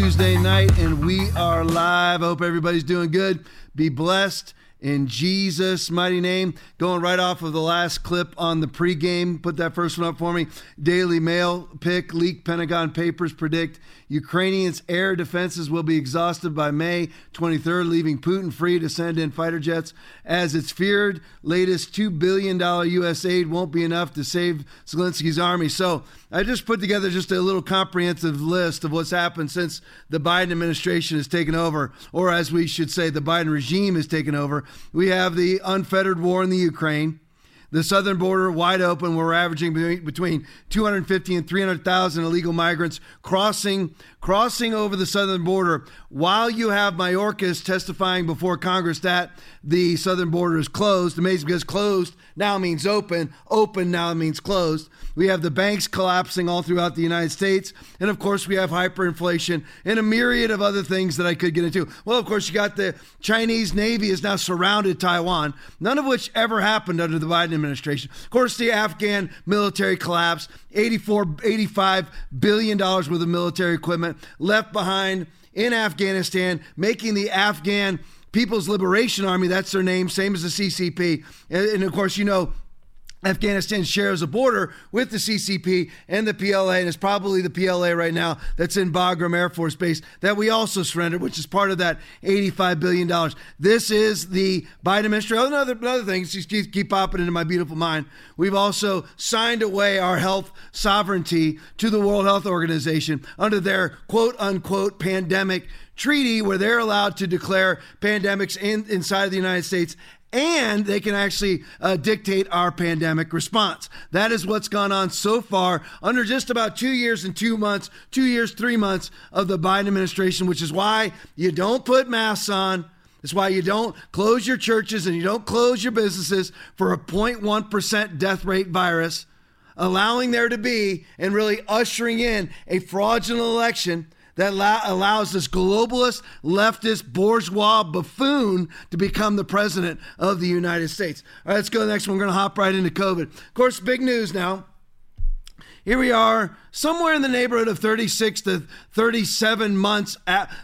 Tuesday night, and we are live. Hope everybody's doing good. Be blessed in Jesus' mighty name. Going right off of the last clip on the pregame. Put that first one up for me. Daily Mail pick, leaked Pentagon papers predict Ukrainians' air defenses will be exhausted by May 23rd, leaving Putin free to send in fighter jets. As it's feared, latest $2 billion U.S. aid won't be enough to save Zelensky's army. So I just put together just a little comprehensive list of what's happened since the Biden administration has taken over, or as we should say, the Biden regime has taken over. We have the unfettered war in the Ukraine the southern border wide open. We're averaging between 250 and 300,000 illegal migrants crossing crossing over the southern border. While you have Mayorkas testifying before Congress that the southern border is closed, amazing because closed now means open, open now means closed. We have the banks collapsing all throughout the United States, and of course we have hyperinflation and a myriad of other things that I could get into. Well, of course you got the Chinese Navy has now surrounded Taiwan, none of which ever happened under the Biden administration. Of course, the Afghan military collapse, 84, 85 billion dollars worth of military equipment left behind in Afghanistan, making the Afghan People's Liberation Army, that's their name, same as the CCP. And, and of course, you know, Afghanistan shares a border with the CCP and the PLA, and it's probably the PLA right now that's in Bagram Air Force Base that we also surrendered, which is part of that $85 billion. This is the Biden administration. Oh, another, another thing, just keep, keep popping into my beautiful mind. We've also signed away our health sovereignty to the World Health Organization under their quote unquote pandemic treaty where they're allowed to declare pandemics in, inside of the United States and they can actually uh, dictate our pandemic response. That is what's gone on so far under just about two years and two months, two years, three months of the Biden administration, which is why you don't put masks on. That's why you don't close your churches and you don't close your businesses for a 0.1% death rate virus, allowing there to be and really ushering in a fraudulent election that allows this globalist, leftist, bourgeois buffoon to become the president of the United States. All right, let's go to the next one. We're going to hop right into COVID. Of course, big news now. Here we are, somewhere in the neighborhood of 36 to 37 months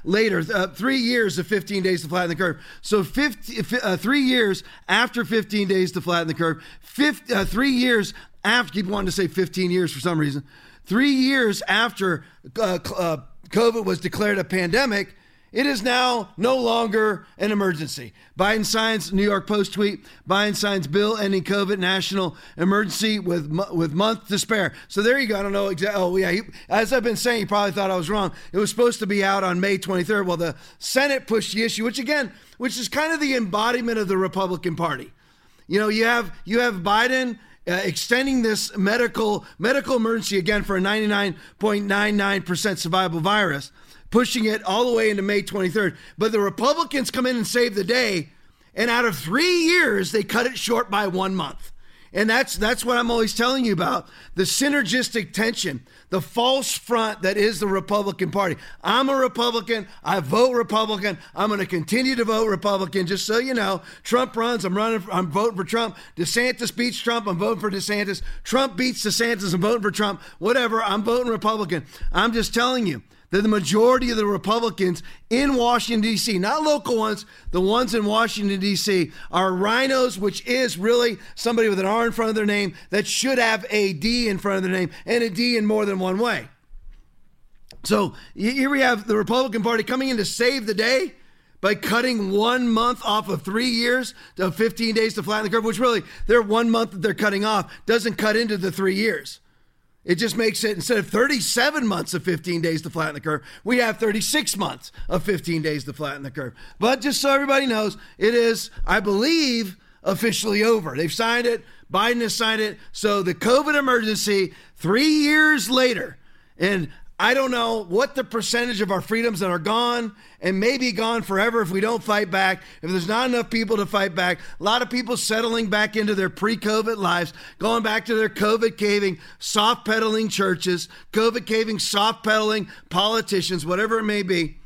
later, uh, three years of 15 days to flatten the curve. So, 50, uh, three years after 15 days to flatten the curve, 50, uh, three years after, keep wanting to say 15 years for some reason, three years after uh, uh, COVID was declared a pandemic, it is now no longer an emergency. Biden signs New York Post tweet. Biden signs bill ending COVID national emergency with with month to spare. So there you go. I don't know exactly. Oh yeah, he, as I've been saying, you probably thought I was wrong. It was supposed to be out on May 23rd. Well, the Senate pushed the issue, which again, which is kind of the embodiment of the Republican Party. You know, you have you have Biden uh, extending this medical medical emergency again for a 99.99% survivable virus, pushing it all the way into May 23rd. But the Republicans come in and save the day, and out of three years, they cut it short by one month. And that's that's what I'm always telling you about the synergistic tension the false front that is the Republican Party. I'm a Republican. I vote Republican. I'm going to continue to vote Republican. Just so you know, Trump runs. I'm running. For, I'm voting for Trump. DeSantis beats Trump. I'm voting for DeSantis. Trump beats DeSantis. I'm voting for Trump. Whatever. I'm voting Republican. I'm just telling you that the majority of the Republicans in Washington, D.C., not local ones, the ones in Washington, D.C., are RINOs, which is really somebody with an R in front of their name that should have a D in front of their name and a D in more than one way. So here we have the Republican Party coming in to save the day by cutting one month off of three years to 15 days to flatten the curve, which really, their one month that they're cutting off doesn't cut into the three years. It just makes it instead of 37 months of 15 days to flatten the curve, we have 36 months of 15 days to flatten the curve. But just so everybody knows, it is, I believe, officially over. They've signed it. Biden has signed it. So the COVID emergency, three years later, and I don't know what the percentage of our freedoms that are gone and maybe gone forever if we don't fight back. If there's not enough people to fight back, a lot of people settling back into their pre COVID lives, going back to their COVID caving, soft pedaling churches, COVID caving, soft pedaling politicians, whatever it may be.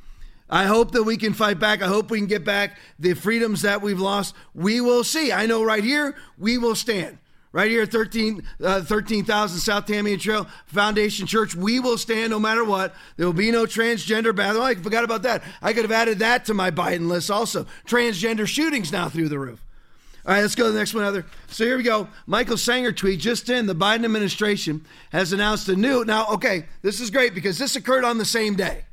I hope that we can fight back. I hope we can get back the freedoms that we've lost. We will see. I know right here, we will stand. Right here at 13, uh, 13,000 South Tamiami Trail Foundation Church. We will stand no matter what. There will be no transgender bathroom. Oh, I forgot about that. I could have added that to my Biden list also. Transgender shootings now through the roof. All right, let's go to the next one, Other. So here we go. Michael Senger tweet just in the Biden administration has announced a new. Now, okay, this is great because this occurred on the same day.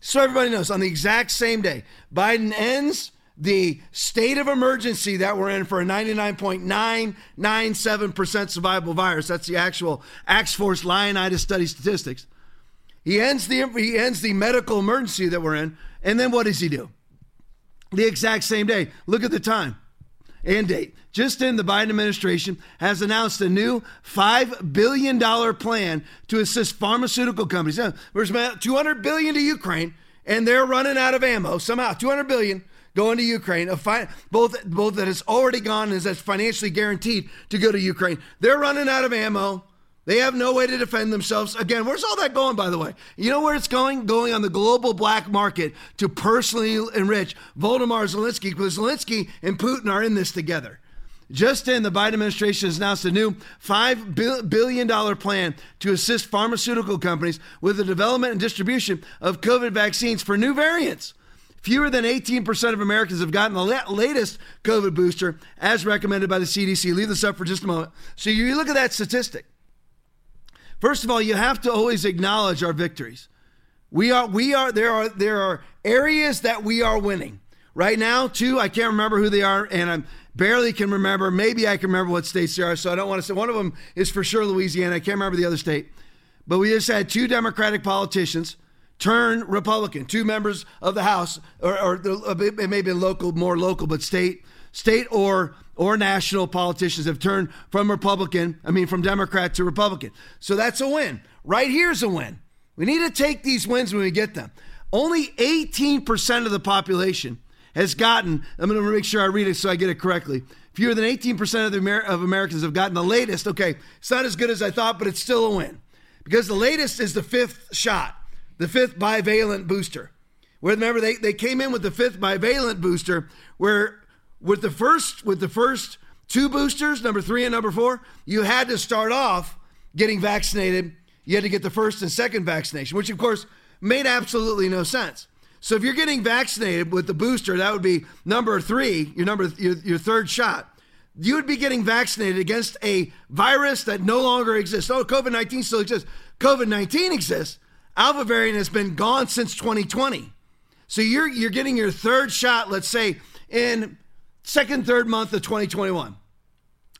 So everybody knows on the exact same day. Biden ends the state of emergency that we're in for a 99.997% survivable virus. That's the actual Axe Force Lionitis study statistics. He ends the he ends the medical emergency that we're in, and then what does he do? The exact same day. Look at the time and date. Just in, the Biden administration has announced a new $5 billion plan to assist pharmaceutical companies. There's about 200 billion to Ukraine, and they're running out of ammo somehow. $200 billion going to Ukraine, fi- both, both that has already gone and that's financially guaranteed to go to Ukraine. They're running out of ammo. They have no way to defend themselves. Again, where's all that going, by the way? You know where it's going? Going on the global black market to personally enrich Volodymyr Zelensky because Zelensky and Putin are in this together. Just in, the Biden administration has announced a new $5 billion plan to assist pharmaceutical companies with the development and distribution of COVID vaccines for new variants. Fewer than 18% of Americans have gotten the latest COVID booster as recommended by the CDC. Leave this up for just a moment. So you look at that statistic. First of all, you have to always acknowledge our victories. We are, we are, there are, there are areas that we are winning. Right now, two, I can't remember who they are, and I barely can remember. Maybe I can remember what states they are, so I don't want to say. One of them is for sure Louisiana. I can't remember the other state. But we just had two Democratic politicians turn Republican, two members of the House, or, or uh, it may be local, more local, but state, state or or national politicians have turned from Republican, I mean, from Democrat to Republican. So that's a win. Right here's a win. We need to take these wins when we get them. Only 18% of the population has gotten, I'm going to make sure I read it so I get it correctly. Fewer than 18% of, the Amer- of Americans have gotten the latest. Okay, it's not as good as I thought, but it's still a win. Because the latest is the fifth shot, the fifth bivalent booster. Where remember they, they came in with the fifth bivalent booster, where with the first with the first two boosters, number three and number four, you had to start off getting vaccinated. You had to get the first and second vaccination, which of course made absolutely no sense. So if you're getting vaccinated with the booster, that would be number three, your number your, your third shot. You would be getting vaccinated against a virus that no longer exists. Oh, COVID 19 still exists. COVID 19 exists. Alpha variant has been gone since 2020. So you're you're getting your third shot, let's say, in second, third month of 2021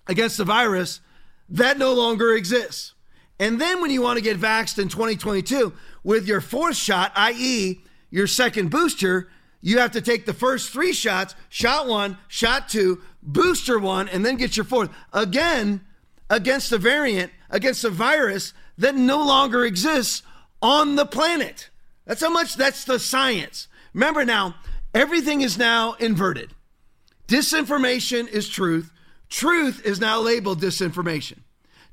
against the virus that no longer exists. And then when you want to get vaxxed in 2022 with your fourth shot, i.e., your second booster, you have to take the first three shots shot one, shot two, booster one, and then get your fourth. Again, against the variant, against the virus that no longer exists on the planet. That's how much, that's the science. Remember now, everything is now inverted. Disinformation is truth. Truth is now labeled disinformation.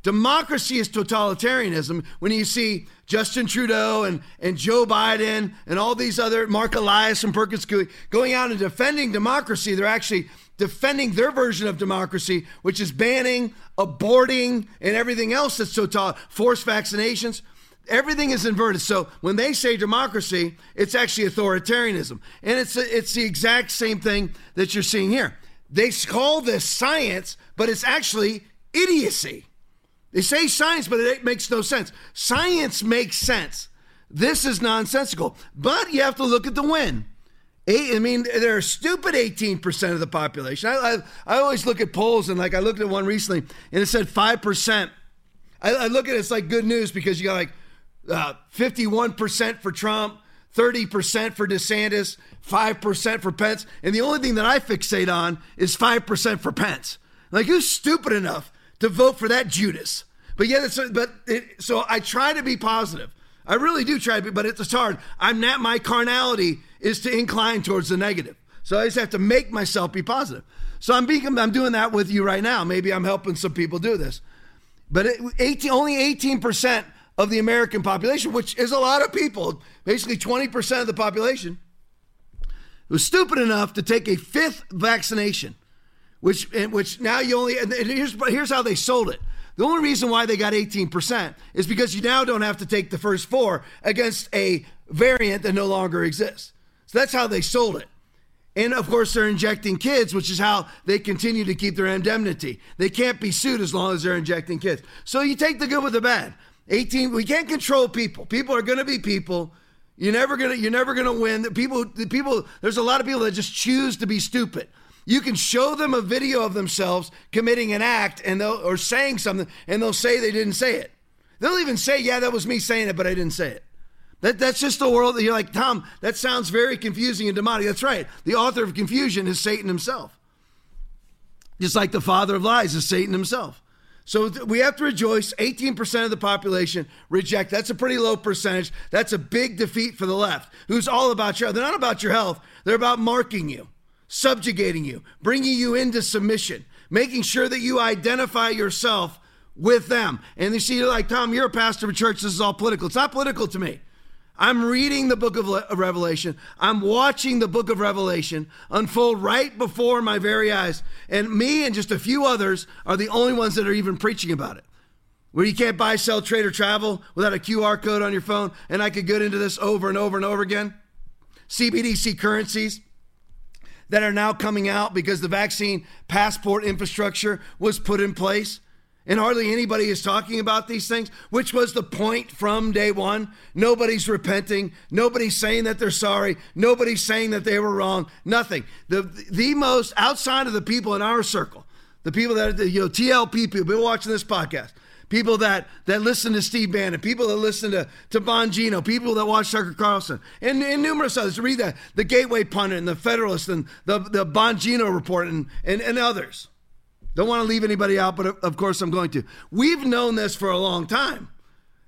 Democracy is totalitarianism when you see Justin Trudeau and, and Joe Biden and all these other, Mark Elias and Perkins Coie, going out and defending democracy. They're actually defending their version of democracy, which is banning, aborting, and everything else that's total, forced vaccinations. Everything is inverted. So when they say democracy, it's actually authoritarianism. And it's, it's the exact same thing that you're seeing here. They call this science, but it's actually idiocy. They say science, but it makes no sense. Science makes sense. This is nonsensical. But you have to look at the win. Eight, I mean, they're stupid 18% of the population. I, I, I, always look at polls, and like I looked at one recently, and it said 5%. I, I look at it, it's like good news because you got like uh, 51% for Trump, 30% for DeSantis, 5% for Pence. And the only thing that I fixate on is 5% for Pence. Like, who's stupid enough to vote for that Judas? But yeah, but it, so I try to be positive. I really do try to be, but it's hard. I'm not, my carnality is to incline towards the negative. So I just have to make myself be positive. So I'm being, I'm doing that with you right now. Maybe I'm helping some people do this. But it, 18, only 18% of the American population, which is a lot of people, basically 20% of the population, was stupid enough to take a fifth vaccination, which which now you only and here's here's how they sold it. The only reason why they got 18% is because you now don't have to take the first four against a variant that no longer exists. So that's how they sold it. And of course, they're injecting kids, which is how they continue to keep their indemnity. They can't be sued as long as they're injecting kids. So you take the good with the bad. 18, we can't control people. People are going to be people. You're never gonna. You're never gonna win. The people. The people. There's a lot of people that just choose to be stupid. You can show them a video of themselves committing an act and they'll or saying something, and they'll say they didn't say it. They'll even say, "Yeah, that was me saying it, but I didn't say it." That, that's just the world that you're like, Tom, that sounds very confusing and demonic. That's right. The author of confusion is Satan himself. Just like the father of lies is Satan himself. So we have to rejoice. 18% of the population reject. That's a pretty low percentage. That's a big defeat for the left, who's all about your. They're not about your health. They're about marking you, subjugating you, bringing you into submission, making sure that you identify yourself with them. And you see, you're like Tom, you're a pastor of a church. This is all political. It's not political to me. I'm reading the book of Revelation. I'm watching the book of Revelation unfold right before my very eyes. And me and just a few others are the only ones that are even preaching about it. Where you can't buy, sell, trade, or travel without a QR code on your phone. And I could get into this over and over and over again. CBDC currencies that are now coming out because the vaccine passport infrastructure was put in place. And hardly anybody is talking about these things, which was the point from day one. Nobody's repenting. Nobody's saying that they're sorry. Nobody's saying that they were wrong. Nothing. The the most outside of the people in our circle, the people that you know, TLP people, people watching this podcast, people that that listen to Steve Bannon, people that listen to to Bongino, people that watch Tucker Carlson, and, and numerous others. Read that the Gateway Pundit and the Federalist and the the Bongino Report and and, and others. Don't want to leave anybody out, but of course I'm going to. We've known this for a long time.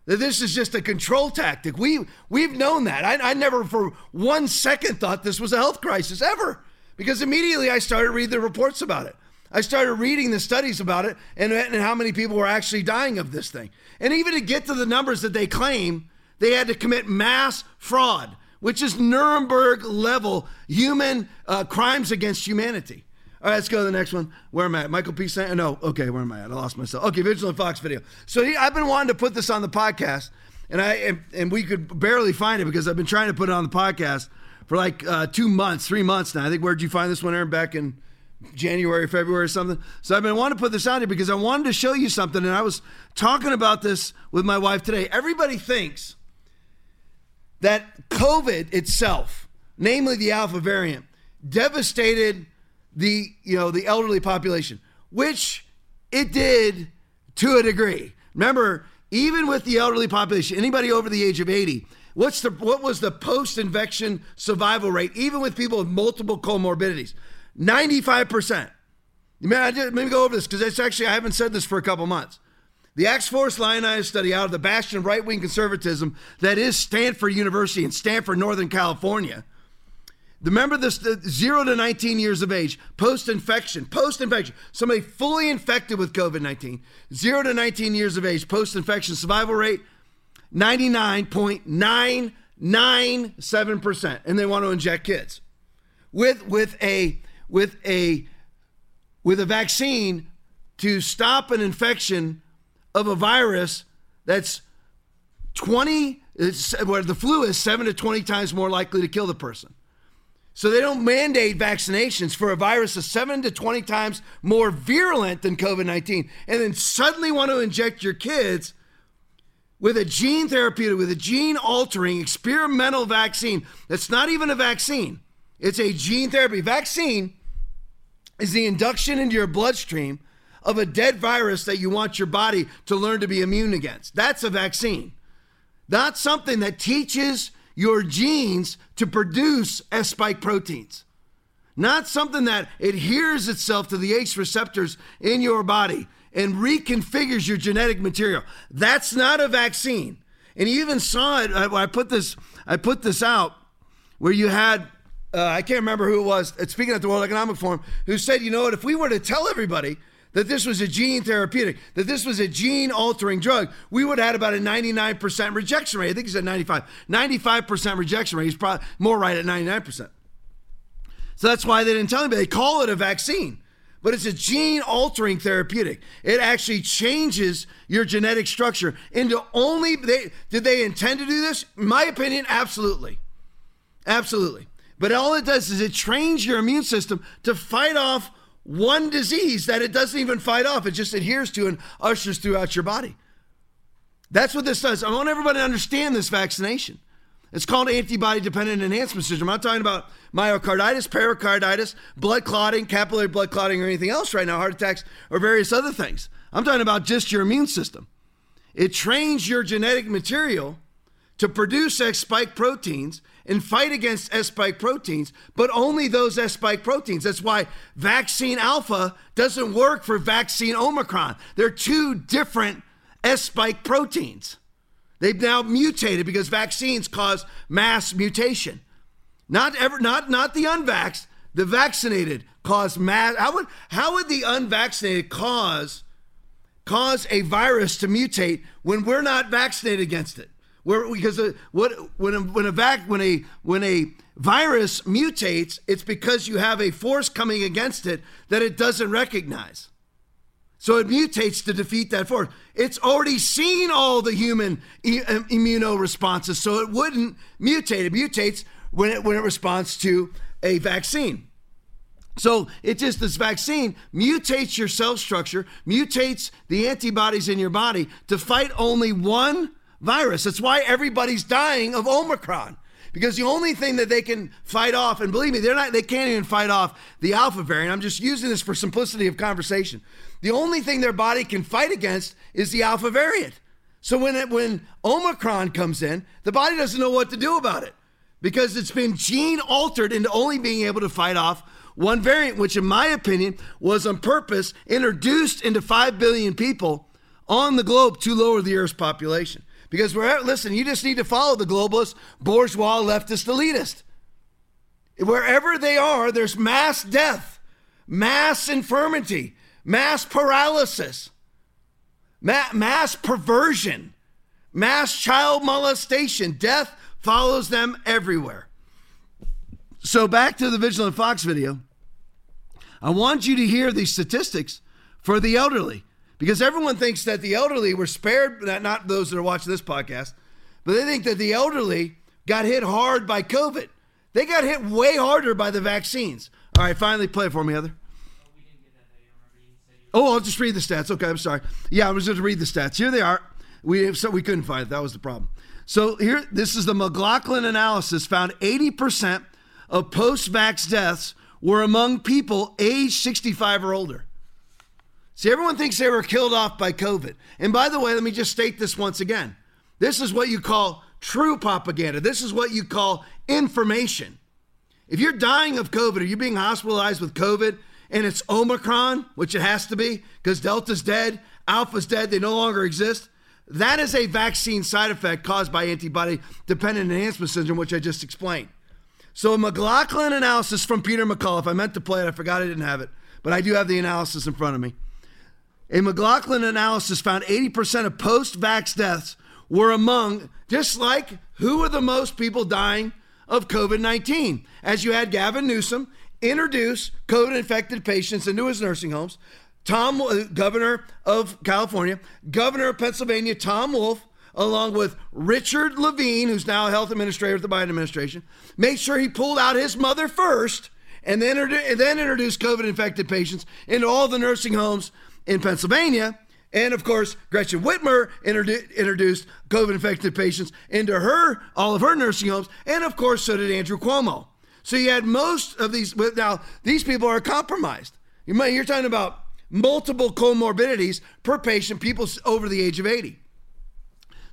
That this is just a control tactic. We we've known that. I, I never for one second thought this was a health crisis ever. Because immediately I started reading the reports about it. I started reading the studies about it and, and how many people were actually dying of this thing. And even to get to the numbers that they claim, they had to commit mass fraud, which is Nuremberg level human uh, crimes against humanity. All right, let's go to the next one. Where am I at? Michael P. San- no, okay, where am I at? I lost myself. Okay, Vigilant Fox video. So he, I've been wanting to put this on the podcast, and I and, and, we could barely find it because I've been trying to put it on the podcast for like uh, two months, three months now. I think where'd you find this one, Aaron? Back in January, February, or something. So I've been wanting to put this on here because I wanted to show you something, and I was talking about this with my wife today. Everybody thinks that COVID itself, namely the alpha variant, devastated the you know the elderly population, which it did to a degree. Remember, even with the elderly population, anybody over the age of 80, what's the what was the post-infection survival rate, even with people with multiple comorbidities? 95%. Man, let me go over this because it's actually I haven't said this for a couple months. The Axe Force Lionized study out of the bastion of right wing conservatism that is Stanford University in Stanford, Northern California Remember this the 0 to 19 years of age, post infection, post infection, somebody fully infected with COVID 19, 0 to 19 years of age, post infection survival rate 99.997%. And they want to inject kids with, with, a, with, a, with a vaccine to stop an infection of a virus that's 20, where the flu is 7 to 20 times more likely to kill the person. So they don't mandate vaccinations for a virus that's 7 to 20 times more virulent than COVID 19 and then suddenly want to inject your kids with a gene therapeutic, with a gene altering experimental vaccine that's not even a vaccine. It's a gene therapy. Vaccine is the induction into your bloodstream of a dead virus that you want your body to learn to be immune against. That's a vaccine. Not something that teaches your genes to produce S spike proteins, not something that adheres itself to the ACE receptors in your body and reconfigures your genetic material. That's not a vaccine. And you even saw it. I, I put this. I put this out where you had. Uh, I can't remember who it was. Speaking at the World Economic Forum, who said, "You know what? If we were to tell everybody that this was a gene therapeutic, that this was a gene altering drug, we would have had about a 99% rejection rate. I think he said 95. 95% rejection rate. He's probably more right at 99%. So that's why they didn't tell anybody. They call it a vaccine. but it's a gene altering therapeutic. It actually changes your genetic structure into only they did they intend to do this? In my opinion, absolutely. Absolutely. But all it does is it trains your immune system to fight off one disease that it doesn't even fight off. It just adheres to and ushers throughout your body. That's what this does. I want everybody to understand this vaccination. It's called antibody dependent enhancement syndrome. I'm not talking about myocarditis, pericarditis, blood clotting, capillary blood clotting, or anything else right now, heart attacks, or various other things. I'm talking about just your immune system. It trains your genetic material to produce X spike proteins and fight against S spike proteins, but only those S spike proteins. That's why vaccine alpha doesn't work for vaccine Omicron. They're two different S spike proteins. They've now mutated because vaccines cause mass mutation. Not ever, not not the unvaxxed, the vaccinated cause mass. How would how would the unvaccinated cause cause a virus to mutate when we're not vaccinated against it? Where because uh, what when a, when a vac when a when a virus mutates, it's because you have a force coming against it that it doesn't recognize. So it mutates to defeat that force. It's already seen all the human e- uh, immuno responses, so it wouldn't mutate. It mutates when it when it responds to a vaccine. So it just this vaccine mutates your cell structure, mutates the antibodies in your body to fight only one virus. That's why everybody's dying of Omicron. Because the only thing that they can fight off, and believe me, they're not, they can't even fight off the alpha variant. I'm just using this for simplicity of conversation. The only thing their body can fight against is the alpha variant. So when it, when Omicron comes in, the body doesn't know what to do about it because it's been gene altered into only being able to fight off one variant, which in my opinion was on purpose introduced into 5 billion people on the globe to lower the Earth's population. Because we're listen, you just need to follow the globalist, bourgeois, leftist, elitist. Wherever they are, there's mass death, mass infirmity, mass paralysis, ma- mass perversion, mass child molestation. Death follows them everywhere. So back to the Vigilant Fox video. I want you to hear these statistics for the elderly because everyone thinks that the elderly were spared, not those that are watching this podcast, but they think that the elderly got hit hard by COVID. They got hit way harder by the vaccines. All right, finally play it for me, Heather. Oh, I'll just read the stats. Okay, I'm sorry. Yeah, I was going to read the stats. Here they are. We so we couldn't find it. That was the problem. So here, this is the McLaughlin analysis. Found 80% of post-vax deaths were among people age 65 or older. See, everyone thinks they were killed off by COVID. And by the way, let me just state this once again. This is what you call true propaganda. This is what you call information. If you're dying of COVID or you're being hospitalized with COVID and it's Omicron, which it has to be because Delta's dead, Alpha's dead, they no longer exist, that is a vaccine side effect caused by antibody dependent enhancement syndrome, which I just explained. So, a McLaughlin analysis from Peter McCullough, I meant to play it, I forgot I didn't have it, but I do have the analysis in front of me. A McLaughlin analysis found 80% of post vax deaths were among, just like who are the most people dying of COVID 19? As you had Gavin Newsom introduce COVID infected patients into his nursing homes, Tom, uh, governor of California, governor of Pennsylvania, Tom Wolf, along with Richard Levine, who's now health administrator of the Biden administration, made sure he pulled out his mother first and then, and then introduced COVID infected patients into all the nursing homes in Pennsylvania. And of course, Gretchen Whitmer introdu- introduced COVID infected patients into her, all of her nursing homes. And of course, so did Andrew Cuomo. So you had most of these. Now, these people are compromised. You're talking about multiple comorbidities per patient, people over the age of 80.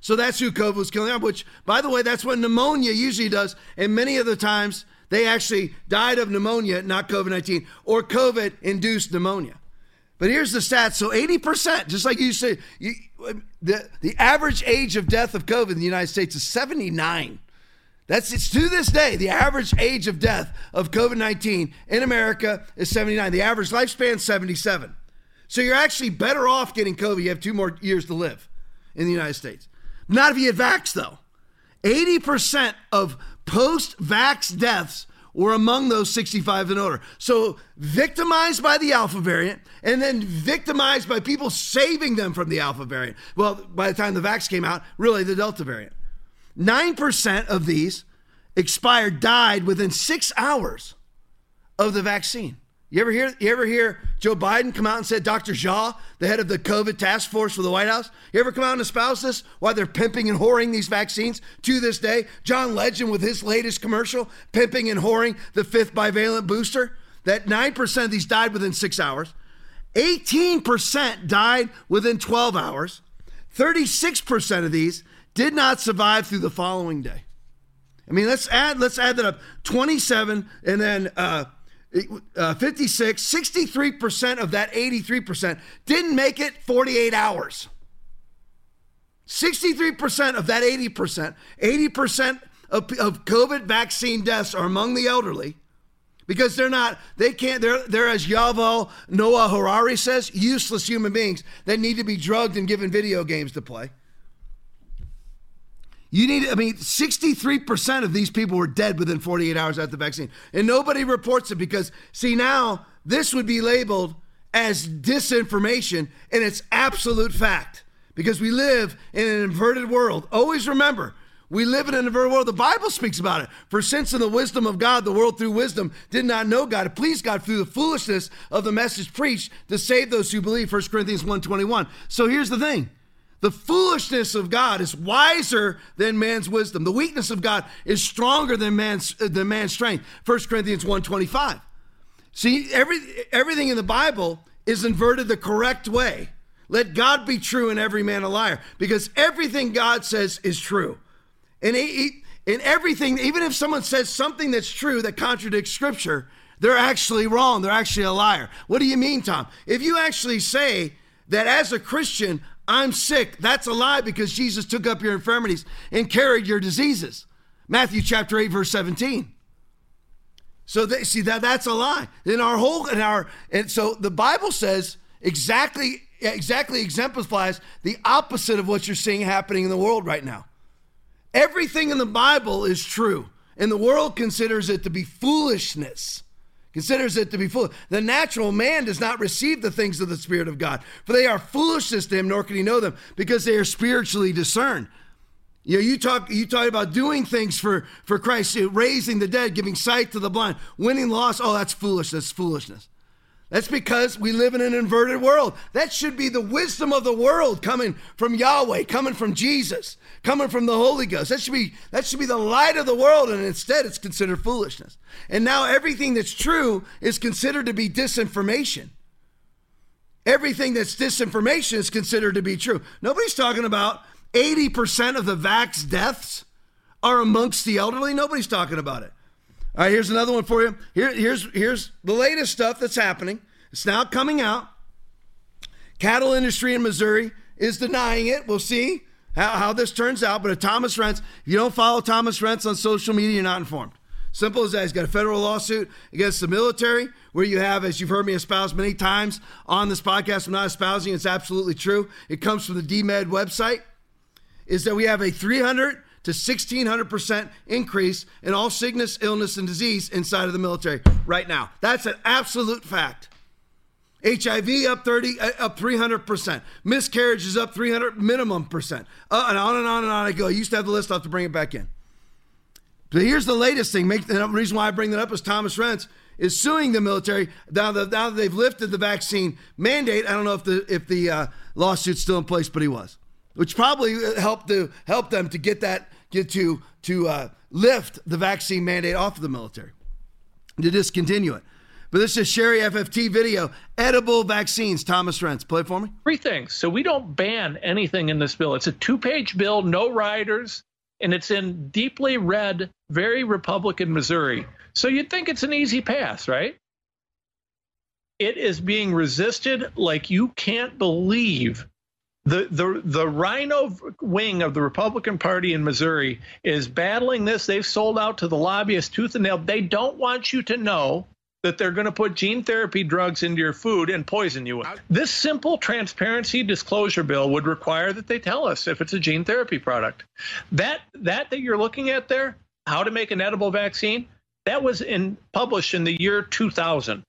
So that's who COVID was killing out, which, by the way, that's what pneumonia usually does. And many of the times, they actually died of pneumonia, not COVID 19, or COVID induced pneumonia. But here's the stats. So 80%, just like you said, you, the, the average age of death of COVID in the United States is 79. That's it's to this day, the average age of death of COVID 19 in America is 79. The average lifespan 77. So you're actually better off getting COVID. You have two more years to live in the United States. Not if you get vax, though. 80% of post vax deaths were among those 65 and older. So victimized by the alpha variant and then victimized by people saving them from the alpha variant. Well, by the time the vax came out, really the delta variant. 9% of these expired died within 6 hours of the vaccine. You ever hear you ever hear Joe Biden come out and say Dr. Jha, the head of the COVID task force for the White House? You ever come out and espouse this why they're pimping and whoring these vaccines to this day? John Legend with his latest commercial, pimping and whoring the fifth bivalent booster, that 9% of these died within 6 hours. 18% died within 12 hours. 36% of these did not survive through the following day. I mean, let's add let's add that up. 27 and then uh, uh, 56, 63% of that 83% didn't make it 48 hours. 63% of that 80%, 80% of, of COVID vaccine deaths are among the elderly because they're not, they can't, they're, they're as Yuval Noah Harari says, useless human beings that need to be drugged and given video games to play. You need, I mean, 63% of these people were dead within 48 hours after the vaccine. And nobody reports it because, see, now this would be labeled as disinformation, and it's absolute fact because we live in an inverted world. Always remember, we live in an inverted world. The Bible speaks about it. For since in the wisdom of God, the world through wisdom did not know God, it pleased God through the foolishness of the message preached to save those who believe. 1 Corinthians 1.21. So here's the thing. The foolishness of God is wiser than man's wisdom. The weakness of God is stronger than man's, uh, than man's strength. 1 Corinthians 1.25. See, every, everything in the Bible is inverted the correct way. Let God be true and every man a liar. Because everything God says is true. And he, in everything, even if someone says something that's true that contradicts scripture, they're actually wrong. They're actually a liar. What do you mean, Tom? If you actually say that as a Christian, I'm sick. That's a lie because Jesus took up your infirmities and carried your diseases. Matthew chapter 8, verse 17. So they, see that that's a lie. In our whole in our and so the Bible says exactly exactly exemplifies the opposite of what you're seeing happening in the world right now. Everything in the Bible is true, and the world considers it to be foolishness considers it to be foolish. The natural man does not receive the things of the Spirit of God, for they are foolishness to him, nor can he know them, because they are spiritually discerned. You know, you talk you talk about doing things for for Christ, raising the dead, giving sight to the blind, winning lost. Oh, that's foolish. That's foolishness. That's because we live in an inverted world. That should be the wisdom of the world coming from Yahweh, coming from Jesus, coming from the Holy Ghost. That should be that should be the light of the world and instead it's considered foolishness. And now everything that's true is considered to be disinformation. Everything that's disinformation is considered to be true. Nobody's talking about 80% of the vax deaths are amongst the elderly. Nobody's talking about it. All right, here's another one for you. Here, here's here's the latest stuff that's happening. It's now coming out. Cattle industry in Missouri is denying it. We'll see how, how this turns out. But if Thomas Renz, if you don't follow Thomas Renz on social media, you're not informed. Simple as that. He's got a federal lawsuit against the military, where you have, as you've heard me espouse many times on this podcast, I'm not espousing, it's absolutely true. It comes from the DMED website, is that we have a 300 to 1600% increase in all sickness, illness, and disease inside of the military right now. That's an absolute fact. HIV up 30, uh, up 300%. Miscarriage is up 300 minimum percent. Uh, and on and on and on I go. I used to have the list. I'll to bring it back in. But here's the latest thing. Make the reason why I bring that up is Thomas Renz is suing the military now that, now that they've lifted the vaccine mandate. I don't know if the if the uh, lawsuit's still in place, but he was, which probably helped to help them to get that get to to uh, lift the vaccine mandate off of the military, to discontinue it. But this is Sherry FFT video. Edible vaccines. Thomas Renz, play for me. Three things. So we don't ban anything in this bill. It's a two-page bill, no riders, and it's in deeply red, very Republican Missouri. So you'd think it's an easy pass, right? It is being resisted like you can't believe the the the RINO wing of the Republican Party in Missouri is battling this. They've sold out to the lobbyists tooth and nail. They don't want you to know that they're going to put gene therapy drugs into your food and poison you. This simple transparency disclosure bill would require that they tell us if it's a gene therapy product. That that that you're looking at there, how to make an edible vaccine, That was in published in the year 2000.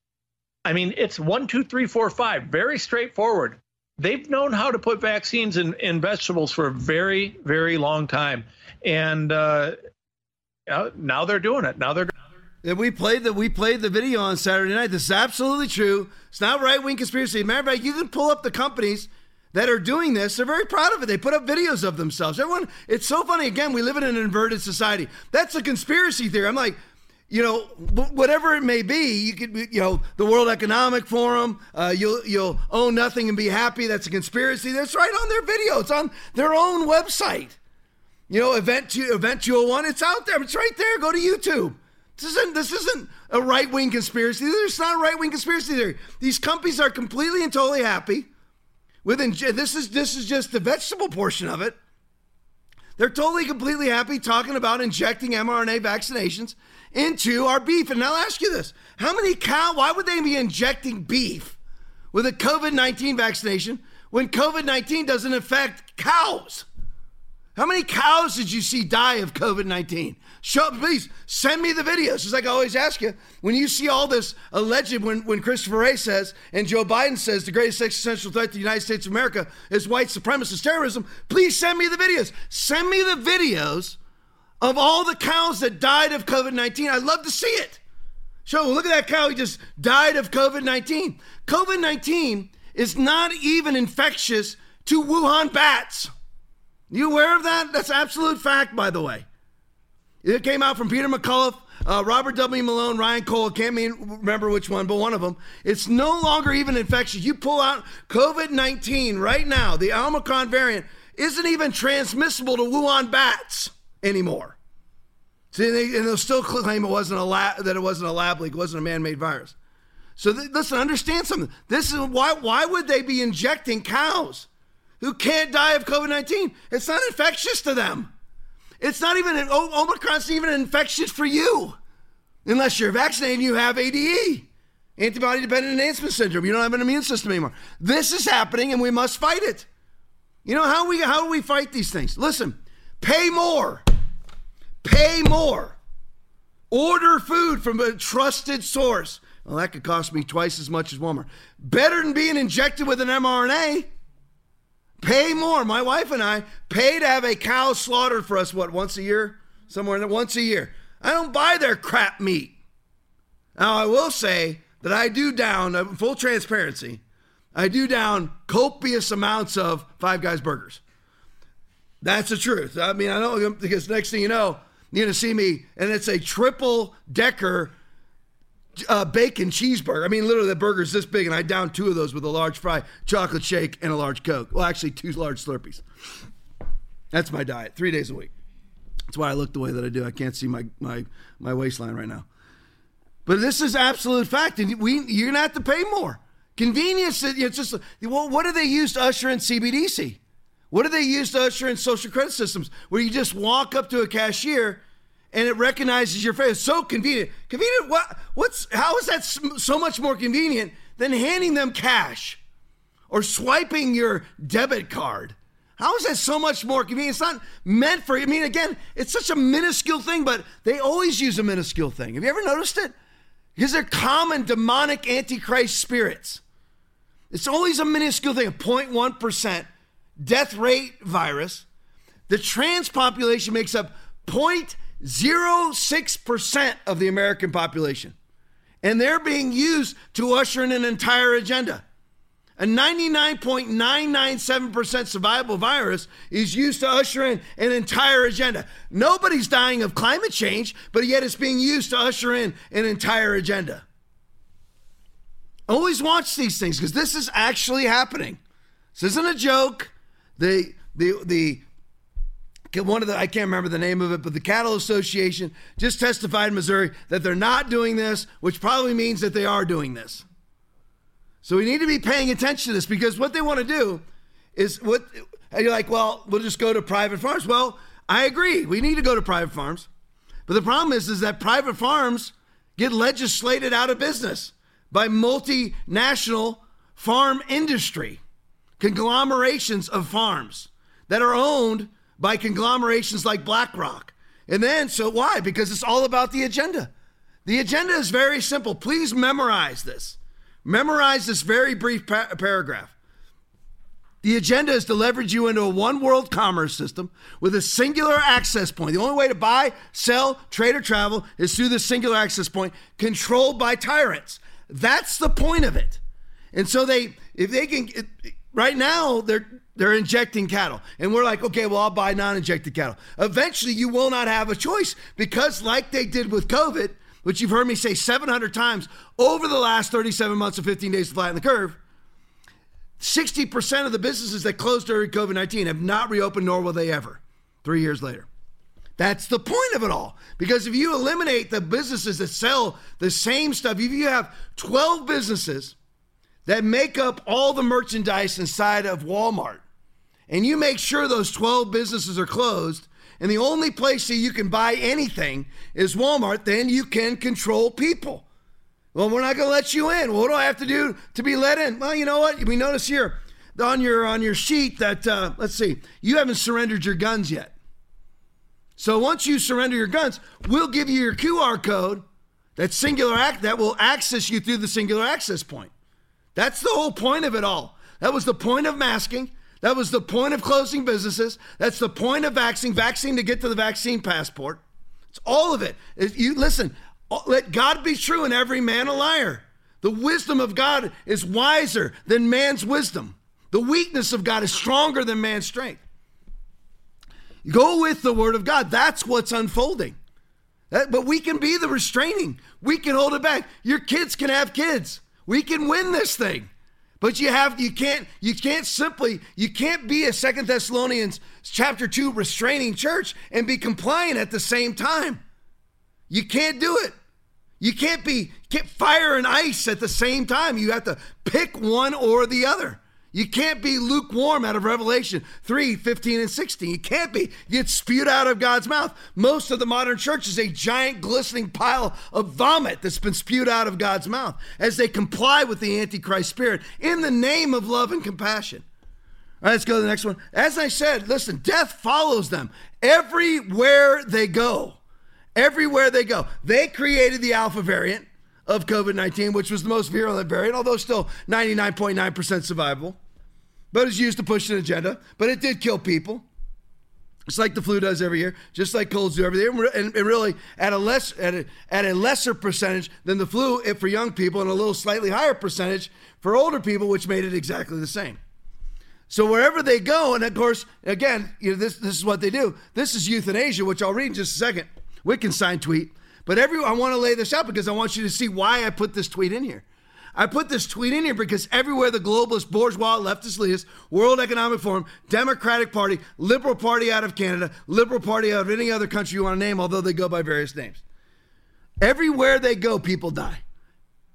I mean, it's one, two, three, four, five. Very straightforward. They've known how to put vaccines in, in vegetables for a very, very long time, and uh, now they're doing it. Now they're. And we played the we played the video on Saturday night. This is absolutely true. It's not right wing conspiracy. Matter of fact, you can pull up the companies that are doing this. They're very proud of it. They put up videos of themselves. Everyone, it's so funny. Again, we live in an inverted society. That's a conspiracy theory. I'm like, you know, whatever it may be, you could, you know, the World Economic Forum, uh, you'll you'll own nothing and be happy. That's a conspiracy. That's right on their video. It's on their own website. You know, event two, event 201, it's out there. It's right there. Go to YouTube. This isn't this isn't a right wing conspiracy. This is not a right wing conspiracy theory. These companies are completely and totally happy Within this is this is just the vegetable portion of it. They're totally completely happy talking about injecting mRNA vaccinations into our beef. And I'll ask you this: How many cow? Why would they be injecting beef with a COVID nineteen vaccination when COVID nineteen doesn't affect cows? How many cows did you see die of COVID 19? Show, please send me the videos. Just like I always ask you, when you see all this alleged, when, when Christopher Wray says and Joe Biden says the greatest existential threat to the United States of America is white supremacist terrorism, please send me the videos. Send me the videos of all the cows that died of COVID 19. I'd love to see it. Show, look at that cow. He just died of COVID 19. COVID 19 is not even infectious to Wuhan bats. You aware of that? That's absolute fact, by the way. It came out from Peter McCullough, uh, Robert W. Malone, Ryan Cole. Can't mean, remember which one, but one of them. It's no longer even infectious. You pull out COVID 19 right now, the Omicron variant isn't even transmissible to Wuhan bats anymore. See, they, and they'll still claim it wasn't a lab, that it wasn't a lab leak, it wasn't a man-made virus. So th- listen, understand something. This is why. Why would they be injecting cows? who can't die of COVID 19. It's not infectious to them. It's not even, an Omicron's even an infectious for you. Unless you're vaccinated and you have ADE, antibody dependent enhancement syndrome. You don't have an immune system anymore. This is happening and we must fight it. You know how we how do we fight these things? Listen, pay more. Pay more. Order food from a trusted source. Well, that could cost me twice as much as Walmart. Better than being injected with an mRNA. Pay more. My wife and I pay to have a cow slaughtered for us, what, once a year? Somewhere in once a year. I don't buy their crap meat. Now, I will say that I do down, uh, full transparency, I do down copious amounts of Five Guys burgers. That's the truth. I mean, I know because next thing you know, you're going to see me, and it's a triple decker uh, bacon cheeseburger. I mean, literally, the burger's this big, and I down two of those with a large fry, chocolate shake, and a large Coke. Well, actually, two large Slurpees. That's my diet, three days a week. That's why I look the way that I do. I can't see my my my waistline right now. But this is absolute fact, and we you're gonna have to pay more. Convenience. It's just well, what do they use to usher in CBDC? What do they use to usher in social credit systems where you just walk up to a cashier and it recognizes your face. So convenient. Convenient. What? What's? How is that so much more convenient than handing them cash or swiping your debit card? How is that so much more convenient? It's not meant for. I mean, again, it's such a minuscule thing, but they always use a minuscule thing. Have you ever noticed it? Because they're common demonic antichrist spirits. It's always a minuscule thing, a 0.1% death rate virus. The trans population makes up 0.1 0.06% of the American population. And they're being used to usher in an entire agenda. A 99.997% survival virus is used to usher in an entire agenda. Nobody's dying of climate change, but yet it's being used to usher in an entire agenda. Always watch these things because this is actually happening. This isn't a joke. The, the, the one of the I can't remember the name of it, but the Cattle Association just testified in Missouri that they're not doing this, which probably means that they are doing this. So we need to be paying attention to this because what they want to do is what and you're like, well, we'll just go to private farms. Well, I agree. We need to go to private farms. But the problem is is that private farms get legislated out of business by multinational farm industry, conglomerations of farms that are owned by conglomerations like BlackRock. And then, so why? Because it's all about the agenda. The agenda is very simple. Please memorize this. Memorize this very brief pa- paragraph. The agenda is to leverage you into a one world commerce system with a singular access point. The only way to buy, sell, trade, or travel is through this singular access point controlled by tyrants. That's the point of it. And so they, if they can, right now, they're, they're injecting cattle. And we're like, okay, well, I'll buy non injected cattle. Eventually, you will not have a choice because, like they did with COVID, which you've heard me say 700 times over the last 37 months or 15 days to flatten the curve, 60% of the businesses that closed during COVID 19 have not reopened, nor will they ever, three years later. That's the point of it all. Because if you eliminate the businesses that sell the same stuff, if you have 12 businesses that make up all the merchandise inside of Walmart, and you make sure those 12 businesses are closed, and the only place that you can buy anything is Walmart, then you can control people. Well, we're not going to let you in. What do I have to do to be let in? Well, you know what? We notice here on your on your sheet that uh, let's see, you haven't surrendered your guns yet. So once you surrender your guns, we'll give you your QR code, that singular act that will access you through the singular access point. That's the whole point of it all. That was the point of masking. That was the point of closing businesses. That's the point of vaccine, vaccine to get to the vaccine passport. It's all of it. You listen, let God be true and every man a liar. The wisdom of God is wiser than man's wisdom. The weakness of God is stronger than man's strength. Go with the word of God. That's what's unfolding. That, but we can be the restraining. We can hold it back. Your kids can have kids. We can win this thing. But you have you can't you can't simply you can't be a Second Thessalonians chapter 2 restraining church and be compliant at the same time. You can't do it. You can't be can't fire and ice at the same time. You have to pick one or the other. You can't be lukewarm out of Revelation 3 15 and 16. You can't be. You get spewed out of God's mouth. Most of the modern church is a giant, glistening pile of vomit that's been spewed out of God's mouth as they comply with the Antichrist spirit in the name of love and compassion. All right, let's go to the next one. As I said, listen, death follows them everywhere they go. Everywhere they go. They created the alpha variant of COVID 19, which was the most virulent variant, although still 99.9% survivable but it's used to push an agenda. But it did kill people. It's like the flu does every year, just like colds do every year, and, and really at a less at a, at a lesser percentage than the flu for young people, and a little slightly higher percentage for older people, which made it exactly the same. So wherever they go, and of course, again, you know, this this is what they do. This is euthanasia, which I'll read in just a second. Wittgenstein tweet. But every I want to lay this out because I want you to see why I put this tweet in here. I put this tweet in here because everywhere the globalist, bourgeois, leftist leaders, World Economic Forum, Democratic Party, Liberal Party out of Canada, Liberal Party out of any other country you want to name, although they go by various names. Everywhere they go, people die.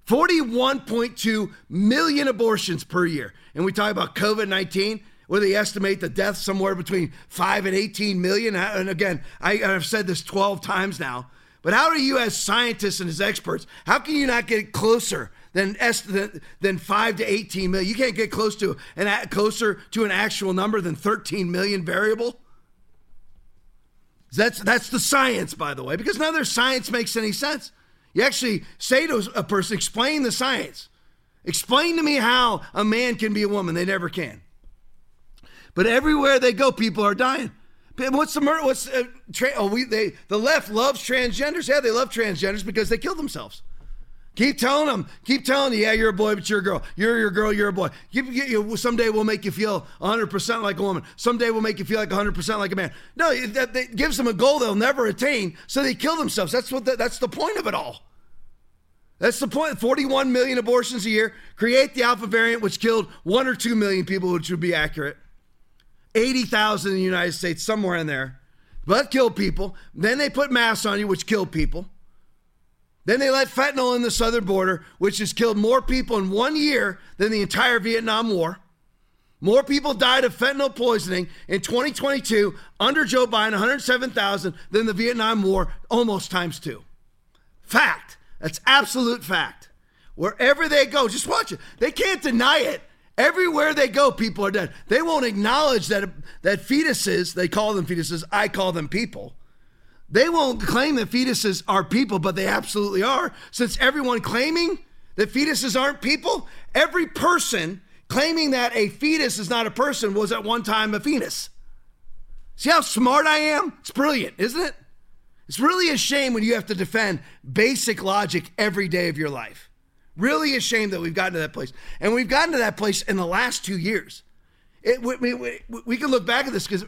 41.2 million abortions per year. And we talk about COVID 19, where they estimate the deaths somewhere between 5 and 18 million. Uh, and again, I, have said this 12 times now. But how do you, as scientists and as experts, how can you not get closer than than five to eighteen million. You can't get close to an closer to an actual number than thirteen million variable. That's that's the science, by the way, because none of their science makes any sense. You actually say to a person, "Explain the science. Explain to me how a man can be a woman." They never can. But everywhere they go, people are dying. What's the murder? What's uh, tra- oh we they the left loves transgenders. Yeah, they love transgenders because they kill themselves. Keep telling them. Keep telling you, yeah, you're a boy, but you're a girl. You're your girl, you're a boy. You, you, someday we'll make you feel 100% like a woman. Someday we'll make you feel like 100% like a man. No, that, that gives them a goal they'll never attain, so they kill themselves. That's what the, that's the point of it all. That's the point. 41 million abortions a year. Create the alpha variant, which killed one or two million people, which would be accurate. 80,000 in the United States, somewhere in there. But kill people. Then they put masks on you, which kill people. Then they let fentanyl in the southern border, which has killed more people in one year than the entire Vietnam War. More people died of fentanyl poisoning in 2022 under Joe Biden, 107,000, than the Vietnam War, almost times two. Fact. That's absolute fact. Wherever they go, just watch it. They can't deny it. Everywhere they go, people are dead. They won't acknowledge that, that fetuses, they call them fetuses, I call them people They won't claim that fetuses are people, but they absolutely are. Since everyone claiming that fetuses aren't people, every person claiming that a fetus is not a person was at one time a fetus. See how smart I am? It's brilliant, isn't it? It's really a shame when you have to defend basic logic every day of your life. Really a shame that we've gotten to that place. And we've gotten to that place in the last two years. It, we, we, we, can look back at this because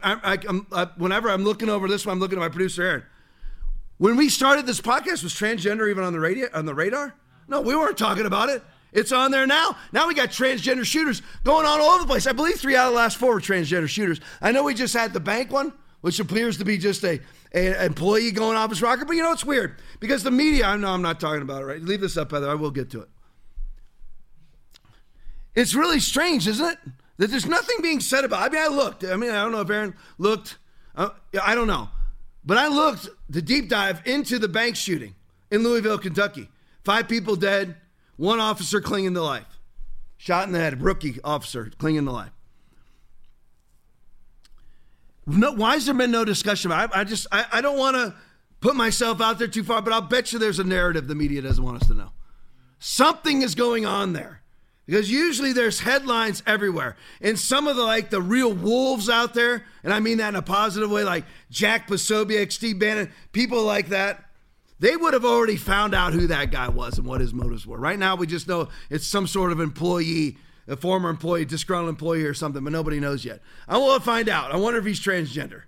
whenever I'm looking over this one, I'm looking at my producer, Aaron. When we started this podcast, was transgender even on the radio on the radar? No, we weren't talking about it. It's on there now. Now we got transgender shooters going on all over the place. I believe three out of the last four were transgender shooters. I know we just had the bank one, which appears to be just a, a employee going off his rocker. But you know it's weird because the media. I know I'm not talking about it. Right? Leave this up, Heather. I will get to it. It's really strange, isn't it? That there's nothing being said about. I mean, I looked. I mean, I don't know if Aaron looked. Uh, I don't know, but I looked the deep dive into the bank shooting in Louisville, Kentucky. Five people dead, one officer clinging to life. Shot in the head, rookie officer clinging to life. No, why has there been no discussion? I, I just, I, I don't want to put myself out there too far, but I'll bet you there's a narrative the media doesn't want us to know. Something is going on there because usually there's headlines everywhere. And some of the like the real wolves out there and i mean that in a positive way like jack posobiec steve bannon people like that they would have already found out who that guy was and what his motives were. Right now we just know it's some sort of employee a former employee disgruntled employee or something but nobody knows yet. I want to find out. I wonder if he's transgender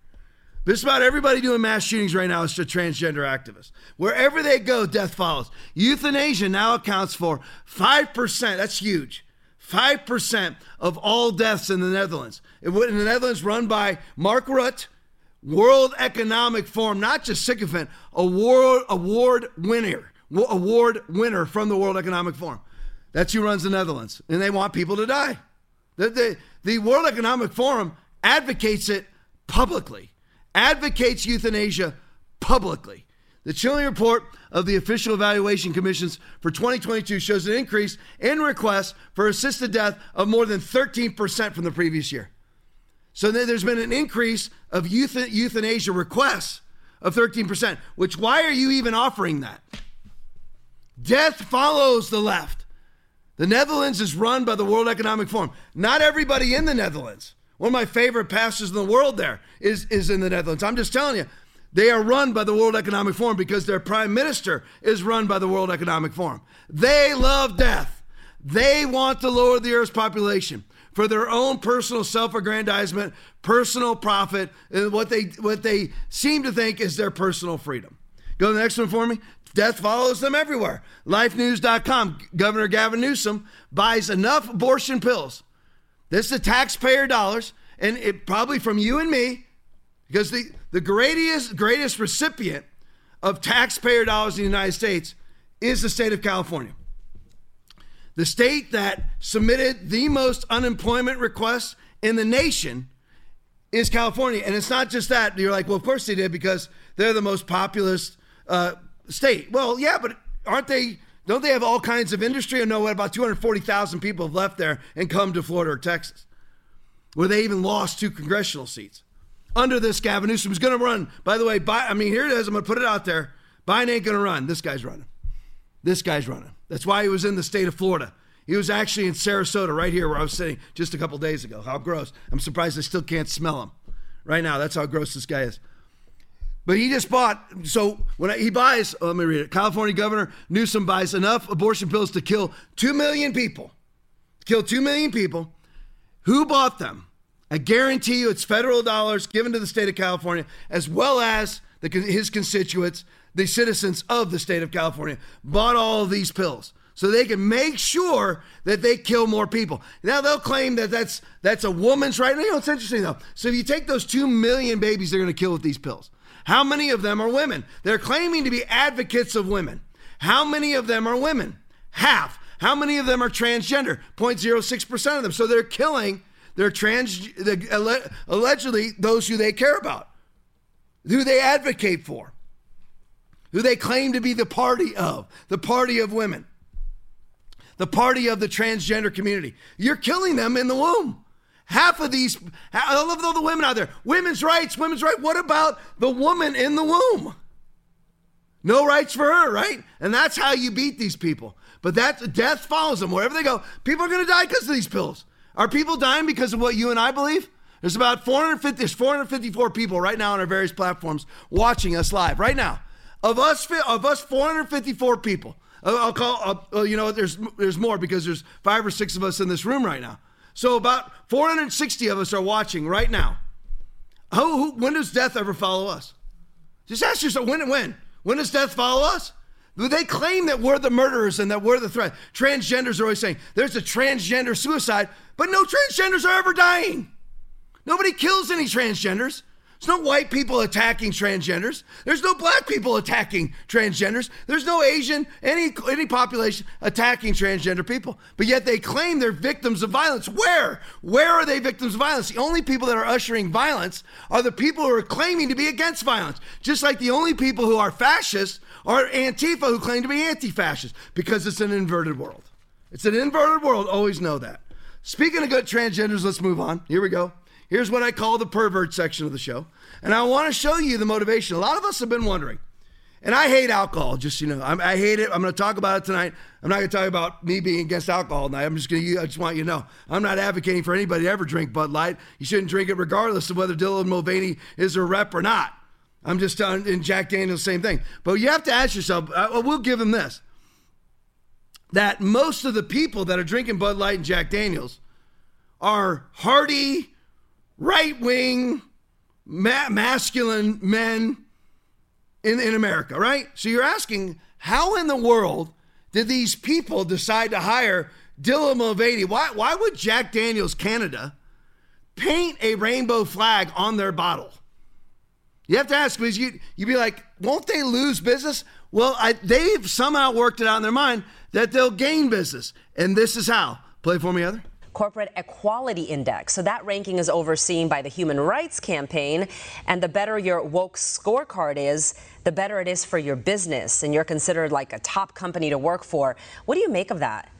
just about everybody doing mass shootings right now is a transgender activist. Wherever they go, death follows. Euthanasia now accounts for 5%. That's huge. 5% of all deaths in the Netherlands. It, In the Netherlands, run by Mark Rutte, World Economic Forum, not just sycophant, award, award winner, award winner from the World Economic Forum. That's who runs the Netherlands. And they want people to die. The, the, the World Economic Forum advocates it publicly advocates euthanasia publicly. The chilling report of the Official Evaluation Commissions for 2022 shows an increase in requests for assisted death of more than 13% from the previous year. So there's been an increase of euthanasia requests of 13%, which why are you even offering that? Death follows the left. The Netherlands is run by the World Economic Forum. Not everybody in the Netherlands. One of my favorite pastors in the world there is, is in the Netherlands. I'm just telling you, they are run by the World Economic Forum because their prime minister is run by the World Economic Forum. They love death. They want to lower the Earth's population for their own personal self-aggrandizement, personal profit, and what they what they seem to think is their personal freedom. Go to the next one for me. Death follows them everywhere. LifeNews.com. Governor Gavin Newsom buys enough abortion pills this is taxpayer dollars, and it probably from you and me, because the, the greatest, greatest recipient of taxpayer dollars in the United States is the state of California. The state that submitted the most unemployment requests in the nation is California. And it's not just that. You're like, well, of course they did because they're the most populous uh, state. Well, yeah, but aren't they don't they have all kinds of industry? I know what about 240,000 people have left there and come to Florida or Texas, where they even lost two congressional seats. Under this, Gavin Newsom is going to run. By the way, I mean, here it is. I'm going to put it out there. Biden ain't going to run. This guy's running. This guy's running. That's why he was in the state of Florida. He was actually in Sarasota, right here where I was sitting just a couple days ago. How gross. I'm surprised I still can't smell him right now. That's how gross this guy is. But he just bought, so when he buys, oh, let me read it. California Governor Newsom buys enough abortion pills to kill 2 million people. Kill 2 million people. Who bought them? I guarantee you it's federal dollars given to the state of California, as well as the, his constituents, the citizens of the state of California, bought all of these pills so they can make sure that they kill more people. Now they'll claim that that's that's a woman's right. You know, it's interesting though. So if you take those two million babies they're going to kill with these pills, how many of them are women? They're claiming to be advocates of women. How many of them are women? Half. How many of them are transgender? 0.06% of them. So they're killing their trans, allegedly those who they care about, who they advocate for, who they claim to be the party of, the party of women, the party of the transgender community. You're killing them in the womb. Half of these, all of the women out there. Women's rights, women's rights. What about the woman in the womb? No rights for her, right? And that's how you beat these people. But that death follows them wherever they go. People are going to die because of these pills. Are people dying because of what you and I believe? There's about 450, there's 454 people right now on our various platforms watching us live right now. Of us, of us 454 people. I'll call, uh, you know, there's there's more because there's five or six of us in this room right now. So about 460 of us are watching right now. Who, who, when does death ever follow us? Just ask yourself when and when when does death follow us? They claim that we're the murderers and that we're the threat. Transgenders are always saying there's a transgender suicide, but no transgenders are ever dying. Nobody kills any transgenders. There's no white people attacking transgenders. There's no black people attacking transgenders. There's no Asian, any any population attacking transgender people. But yet they claim they're victims of violence. Where? Where are they victims of violence? The only people that are ushering violence are the people who are claiming to be against violence. Just like the only people who are fascists are Antifa who claim to be anti-fascist because it's an inverted world. It's an inverted world. Always know that. Speaking of good transgenders, let's move on. Here we go. Here's what I call the pervert section of the show. And I want to show you the motivation. A lot of us have been wondering. And I hate alcohol, just you know. I'm, i hate it. I'm going to talk about it tonight. I'm not going to talk about me being against alcohol tonight. I'm just going to. I just want you to know I'm not advocating for anybody to ever drink Bud Light. You shouldn't drink it regardless of whether Dylan Mulvaney is a rep or not. I'm just telling. And Jack Daniels, same thing. But you have to ask yourself. I, we'll give him this. That most of the people that are drinking Bud Light and Jack Daniels are hardy, right wing, ma- masculine men in, in America, right? So you're asking, how in the world did these people decide to hire Dylan Mulvaney? Why, why would Jack Daniels Canada paint a rainbow flag on their bottle? You have to ask because you you'd be like, won't they lose business? Well, I, they've somehow worked it out in their mind that they'll gain business, and this is how. Play for me, other. Corporate Equality Index. So that ranking is overseen by the Human Rights Campaign. And the better your woke scorecard is, the better it is for your business. And you're considered like a top company to work for. What do you make of that?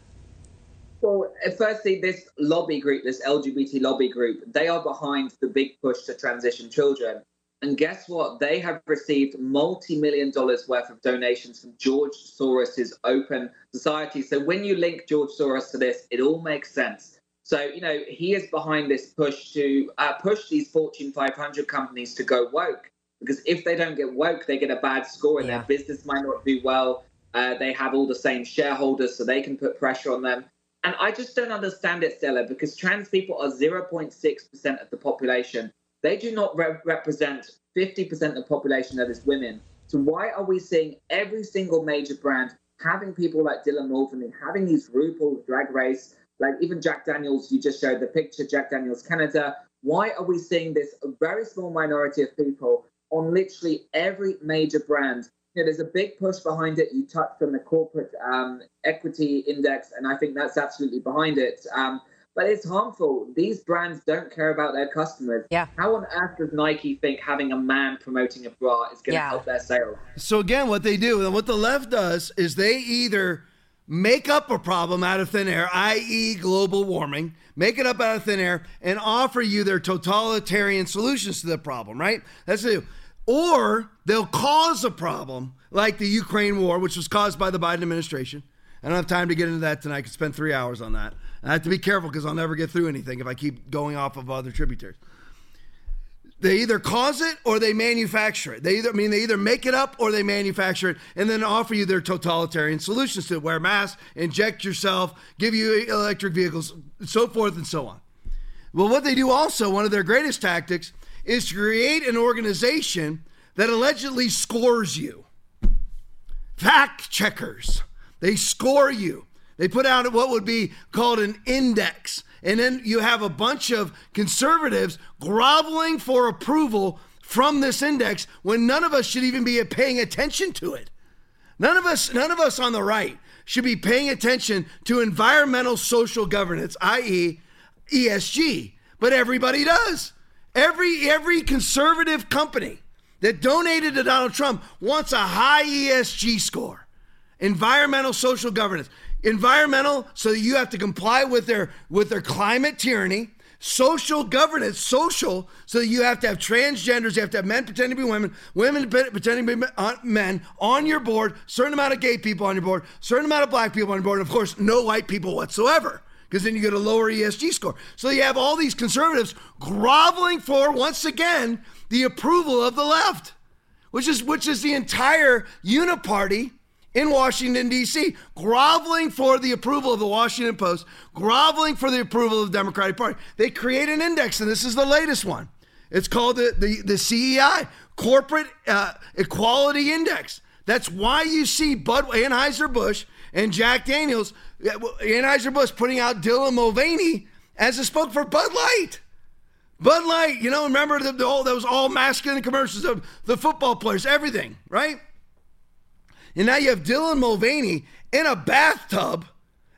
Well, uh, firstly, this lobby group, this LGBT lobby group, they are behind the big push to transition children. And guess what? They have received multi million dollars worth of donations from George Soros's Open Society. So when you link George Soros to this, it all makes sense. So, you know, he is behind this push to uh, push these Fortune 500 companies to go woke. Because if they don't get woke, they get a bad score and yeah. their business might not do well. Uh, they have all the same shareholders, so they can put pressure on them. And I just don't understand it, Stella, because trans people are 0.6% of the population. They do not re- represent 50% of the population that is women. So why are we seeing every single major brand having people like Dylan Mulvaney, having these RuPaul drag race, like even Jack Daniels, you just showed the picture, Jack Daniels Canada. Why are we seeing this very small minority of people on literally every major brand? You know, there's a big push behind it. You touched on the corporate um, equity index, and I think that's absolutely behind it. Um, but it's harmful. These brands don't care about their customers. Yeah. How on earth does Nike think having a man promoting a bra is going to yeah. help their sales? So again, what they do and what the left does is they either make up a problem out of thin air, i.e., global warming, make it up out of thin air, and offer you their totalitarian solutions to the problem, right? That's it. Or they'll cause a problem like the Ukraine war, which was caused by the Biden administration. I don't have time to get into that tonight. I could spend three hours on that. I have to be careful because I'll never get through anything if I keep going off of other tributaries. They either cause it or they manufacture it. They either I mean they either make it up or they manufacture it and then offer you their totalitarian solutions to. Wear masks, inject yourself, give you electric vehicles, so forth and so on. Well, what they do also, one of their greatest tactics, is to create an organization that allegedly scores you. Fact checkers. They score you. They put out what would be called an index and then you have a bunch of conservatives groveling for approval from this index when none of us should even be paying attention to it. None of us, none of us on the right should be paying attention to environmental social governance, i.e., ESG. But everybody does. Every every conservative company that donated to Donald Trump wants a high ESG score. Environmental social governance environmental so that you have to comply with their with their climate tyranny social governance, social, so you have to have transgenders, you have to have men pretending to be women, women pretending to be uh, men on your board, certain amount of gay people on your board, certain amount of black people on your board, and of course, no white people whatsoever because then you get a lower ESG score. So you have all these conservatives groveling for, once again, the approval of the left, which is which is the entire uniparty in Washington, D.C., groveling for the approval of the Washington Post, groveling for the approval of the Democratic Party. They create an index, and this is the latest one. It's called the, the, the CEI, Corporate uh, Equality Index. That's why you see Bud Anheuser-Busch and Jack Daniels, Anheuser-Busch putting out Dylan Mulvaney as a spoke for Bud Light. Bud Light, you know, remember the, the, all those all masculine commercials of the football players, everything, right? And now you have Dylan Mulvaney in a bathtub,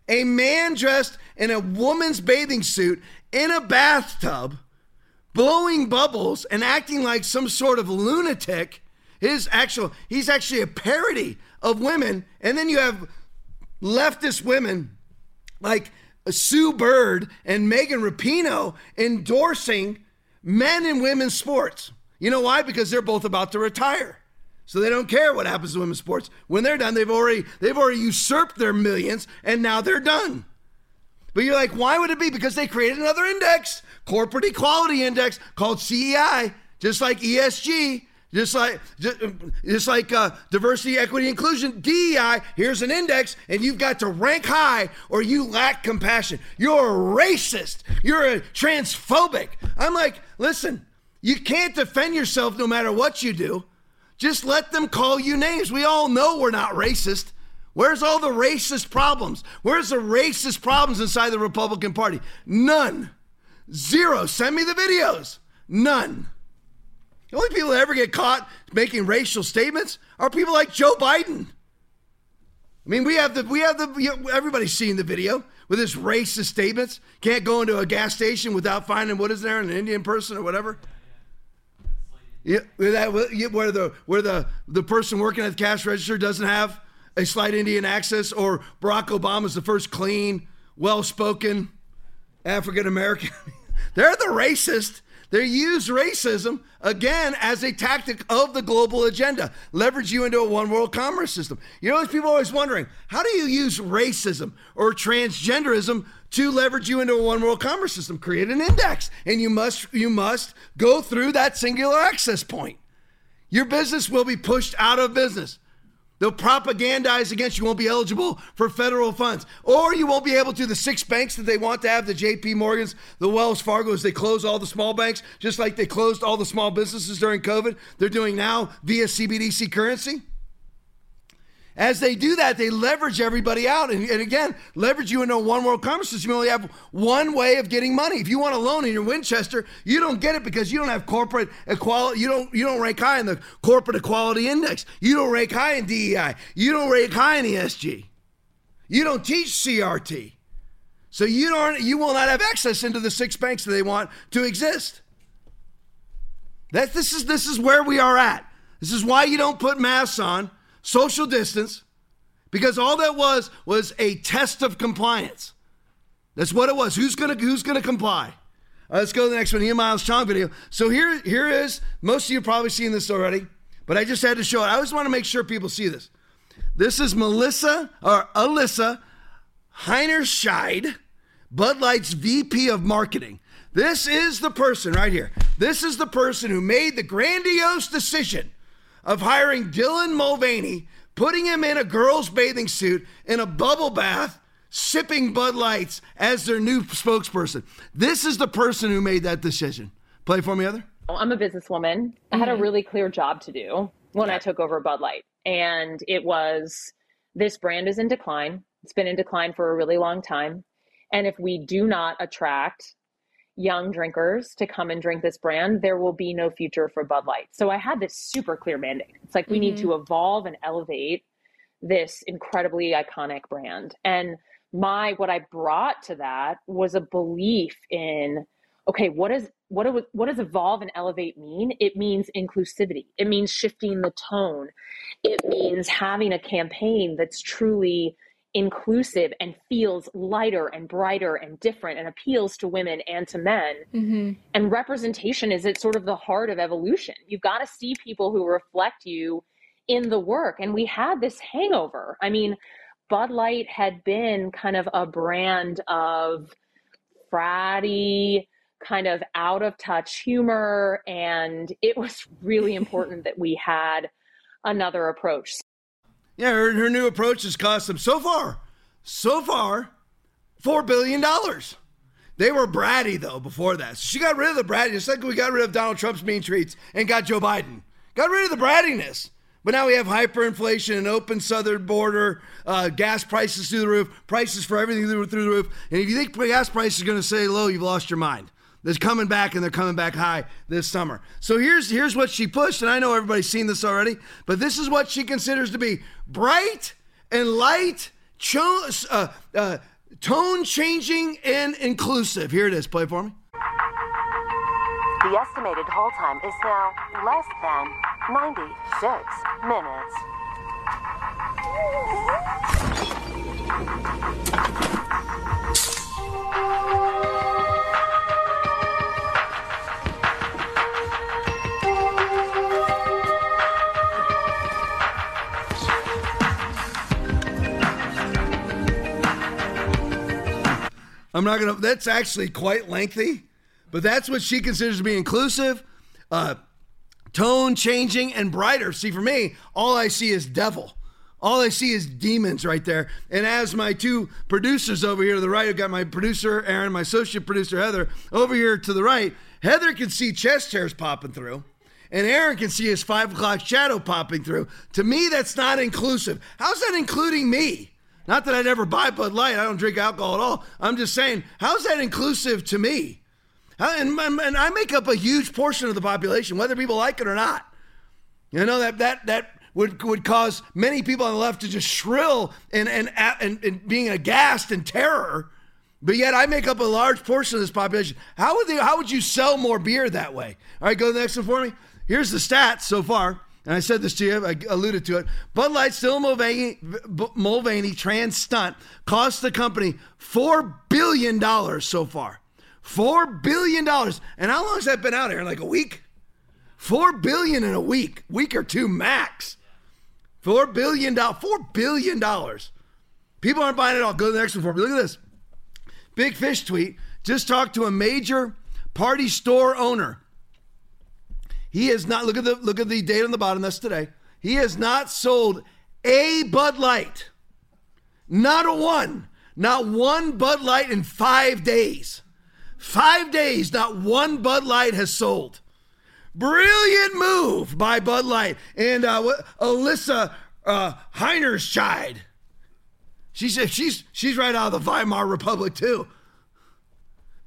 a man dressed in a woman's bathing suit in a bathtub, blowing bubbles and acting like some sort of lunatic. His actual, he's actually a parody of women. And then you have leftist women like Sue Bird and Megan Rapinoe endorsing men and women's sports. You know why? Because they're both about to retire. So they don't care what happens to women's sports. When they're done, they've already they've already usurped their millions and now they're done. But you're like, why would it be? Because they created another index, corporate equality index called CEI, just like ESG, just like just, like uh, diversity, equity, inclusion, DEI. Here's an index, and you've got to rank high, or you lack compassion. You're a racist. You're a transphobic. I'm like, listen, you can't defend yourself no matter what you do. Just let them call you names. We all know we're not racist. Where's all the racist problems? Where's the racist problems inside the Republican Party? None. Zero. Send me the videos. None. The only people that ever get caught making racial statements are people like Joe Biden. I mean, we have the we have the everybody's seen the video with his racist statements. Can't go into a gas station without finding what is there an Indian person or whatever. Yeah, that, where the where the the person working at the cash register doesn't have a slight Indian accent, or Barack Obama's the first clean, well-spoken African American. They're the racist. They use racism again as a tactic of the global agenda, leverage you into a one world commerce system. You know, people always wondering, how do you use racism or transgenderism to leverage you into a one world commerce system? Create an index, and you must you must go through that singular access point. Your business will be pushed out of business. They'll propagandize against you won't be eligible for federal funds. Or you won't be able to. The six banks that they want to have, the JP Morgans, the Wells Fargo's, they close all the small banks, just like they closed all the small businesses during COVID. They're doing now via CBDC currency. As they do that, they leverage everybody out. And, and, again, leverage you into a one world commerce system. You only have one way of getting money. If you want a loan in your Winchester, you don't get it because you don't have corporate equality. You don't you don't rank high in the corporate equality index. You don't rank high in DEI. You don't rank high in ESG. You don't teach CRT. So you don't you will not have access into the six banks that they want to exist. That this is this is where we are at. This is why you don't put masks on social distance, because all that was was a test of compliance. That's what it was. Who's gonna Who's gonna comply? let's go to the next one. Ian Miles Cheong video. So here here is. Most of you probably seen this already, but I just had to show it. I always want to make sure people see this. This is Melissa or Alissa Heinerscheid, Bud Light's VP of Marketing. This is the person right here. This is the person who made the grandiose decision of hiring Dylan Mulvaney, putting him in a girl's bathing suit in a bubble bath, sipping Bud Lights as their new spokesperson. This is the person who made that decision. Play for me, Heather. I'm a businesswoman. I had a mm-hmm. really clear job to do when I took over Bud Light. And it was this brand is in decline. It's been in decline for a really long time. And if we do not attract young drinkers to come and drink this brand, there will be no future for Bud Light. So I had this super clear mandate. It's like we mm-hmm. need to mm-hmm. evolve and elevate this incredibly iconic brand. And my what I brought to that was a belief in okay, what is what do, what does evolve and elevate mean? It means inclusivity. It means shifting the tone. It means having a campaign that's truly inclusive and feels lighter and brighter and different and appeals to women and to men. Mm-hmm. And representation is at sort of the heart of evolution. You've got to see people who reflect you in the work. And we had this hangover. I mean, Bud Light had been kind of a brand of fratty, kind of out of touch humor. And it was really important that we had another approach. Yeah, her, her new approach has cost them so far, so far, $4 billion. They were bratty, though, before that. So she got rid of the bratty, just like we got rid of Donald Trump's mean tweets and got Joe Biden. Got rid of the brattiness. But now we have hyperinflation, an open southern border, uh, gas prices through the roof, prices for everything through, through the roof. And if you think gas prices are going to stay low, you've lost your mind. They're coming back and they're coming back high this summer. So here's here's what she pushed, and I know everybody's seen this already, but this is what she considers to be bright and light, cho- uh, uh, tone changing and inclusive. Here it is. Play for me. The estimated hold time is now less than 96 minutes. I'm not gonna. That's actually quite lengthy, but that's what she considers to be inclusive, uh, tone changing, and brighter. See, for me, all I see is devil. All I see is demons right there. And as my two producers over here to the right, I've got my producer Aaron, my associate producer Heather over here to the right. Heather can see chest hairs popping through and Aaron can see his five o'clock shadow popping through. To me, that's not inclusive. How's that including me? Not that I never buy Bud Light. I don't drink alcohol at all. I'm just saying, how's that inclusive to me? And, and I make up a huge portion of the population, whether people like it or not. You know that that that would would cause many people on the left to just shrill and and and, and being aghast and terror. But yet I make up a large portion of this population. How would they, how would you sell more beer that way? All right, go to the next one for me. Here's the stats so far and I said this to you, I alluded to it. Bud Light, still Mulvaney, Mulvaney trans stunt cost the company $4 billion so far. $4 billion. And how long has that been out here? Like a week? 4 billion in a week, week or two max. $4 billion. $4 billion. People aren't buying it all. Go to the next one for me. Look at this. Big Fish tweet just talked to a major party store owner he has not look at the look at the date on the bottom. That's today. He has not sold a Bud Light. Not a one. Not one Bud Light in five days. Five days, not one Bud Light has sold. Brilliant move by Bud Light and uh, Alissa uh, Heinerscheid. She said she's she's right out of the Weimar Republic too.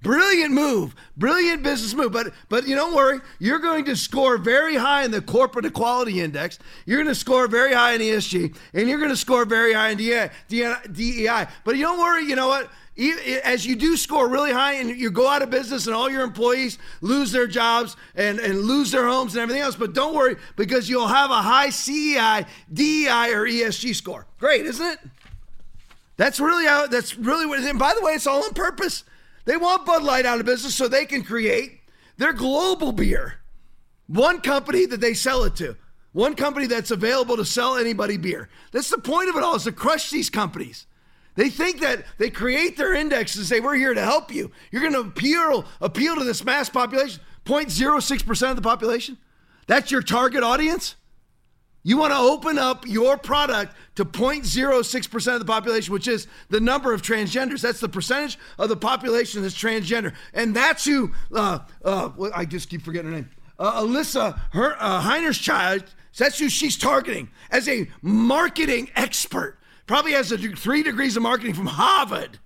Brilliant move, brilliant business move. But but you don't worry, you're going to score very high in the corporate equality index. You're going to score very high in ESG, and you're going to score very high in DEI. But you don't worry, you know what? As you do score really high and you go out of business and all your employees lose their jobs and, and lose their homes and everything else, but don't worry because you'll have a high CEI, DEI, or ESG score. Great, isn't it? That's really how, that's really what, and by the way, it's all on purpose. They want Bud Light out of business so they can create their global beer. One company that they sell it to. One company that's available to sell anybody beer. That's the point of it all is to crush these companies. They think that they create their index and say, we're here to help you. You're going to appeal, appeal to this mass population. 0.06% of the population? That's your target audience? You want to open up your product to 0.06% of the population, which is the number of transgenders. That's the percentage of the population that's transgender. And that's who, uh, uh, I just keep forgetting her name, uh, Alissa her, uh, Heinerscheid, that's who she's targeting as a marketing expert. Probably has three degrees of marketing from Harvard.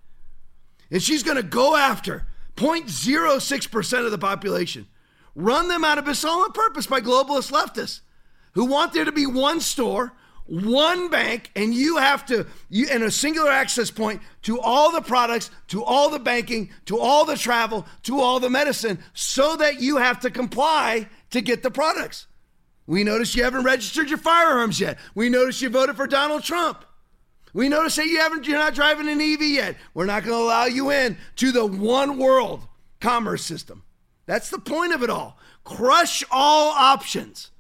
And she's going to go after 0.06% of the population, run them out of business all on purpose by globalist leftists who want there to be one store, one bank, and you have to, you, and a singular access point to all the products, to all the banking, to all the travel, to all the medicine, so that you have to comply to get the products. We notice you haven't registered your firearms yet. We notice you voted for Donald Trump. We notice that you haven't you're not driving an EV yet. We're not going to allow you in to the one world commerce system. That's the point of it all. Crush all options.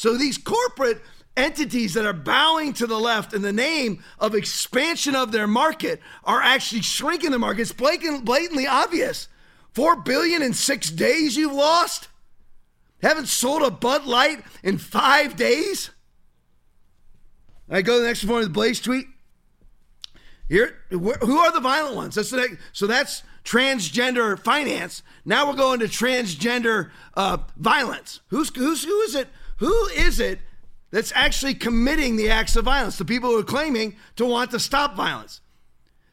So these corporate entities that are bowing to the left in the name of expansion of their market are actually shrinking the market. It's blatantly obvious. Four billion in six days you've lost? Haven't sold a Bud Light in five days? I go to the next one, the Blaze tweet. Here, who are the violent ones? That's the next, so that's transgender finance. Now we're going to transgender uh, violence. Who's who's who is it? Who is it that's actually committing the acts of violence? The people who are claiming to want to stop violence.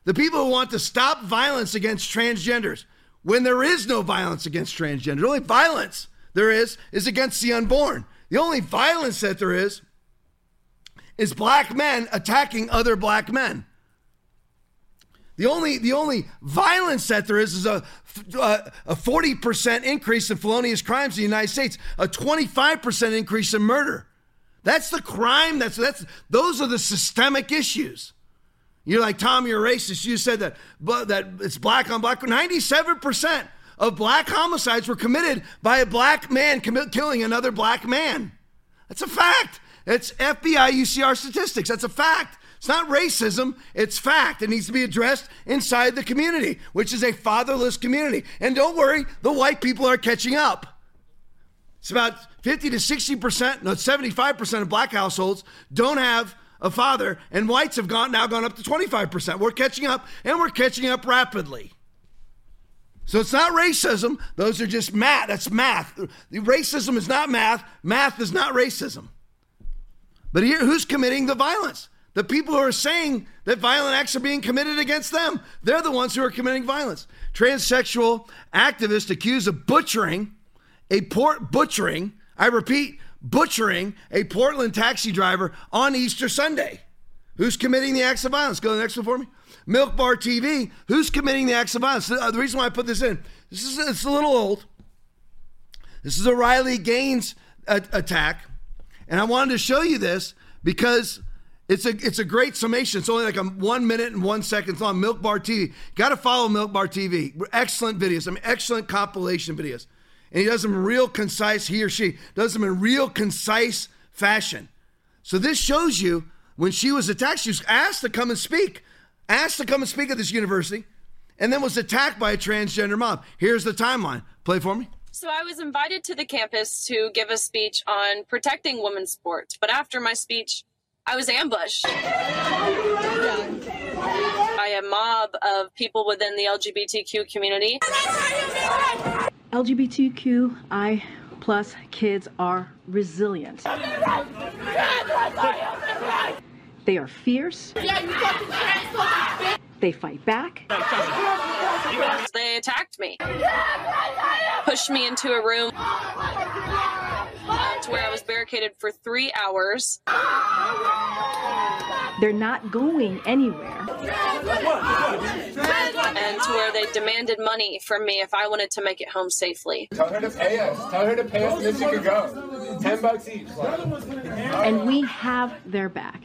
The people who want to stop violence against transgenders when there is no violence against transgender. The only violence there is is against the unborn. The only violence that there is is black men attacking other black men. The only the only violence that there is is a a forty percent increase in felonious crimes in the United States, a twenty five percent increase in murder. That's the crime. That's that's those are the systemic issues. You're like Tom, you're racist. You said that, but that it's black on black. Ninety seven percent of black homicides were committed by a black man killing another black man. That's a fact. It's FBI UCR statistics. That's a fact. It's not racism, it's fact. It needs to be addressed inside the community, which is a fatherless community. And don't worry, the white people are catching up. It's about 50 to 60%, no, 75% of black households don't have a father, and whites have gone now gone up to 25%. We're catching up, and we're catching up rapidly. So it's not racism. Those are just math. That's math. Racism is not math. Math is not racism. But here, who's committing the violence? The people who are saying that violent acts are being committed against them, they're the ones who are committing violence. Transsexual activists accused of butchering a port butchering, I repeat, butchering a Portland taxi driver on Easter Sunday. Who's committing the acts of violence? Go to the next one for me. Milk Bar TV. Who's committing the acts of violence? The, the reason why I put this in, this is it's a little old. This is a Riley Gaines a- attack, and I wanted to show you this because it's a it's a great summation. It's only like a one minute and one second long. Milk Bar TV. Got to follow Milk Bar TV. Excellent videos. I mean, excellent compilation videos. And he does them real concise. He or she does them in real concise fashion. So this shows you when she was attacked, she was asked to come and speak, asked to come and speak at this university, and then was attacked by a transgender mob. Here's the timeline. Play for me. So I was invited to the campus to give a speech on protecting women's sports, but after my speech, I was ambushed by a mob of people within the LGBTQ community. LGBTQI plus kids are resilient. They are fierce. They fight back. They attacked me, pushed me into a room to where I was barricaded for three hours. They're not going anywhere. And to where they demanded money from me if I wanted to make it home safely. Tell her to pay us. Tell her to pay us, and then she could go. Ten bucks each. And we have their back.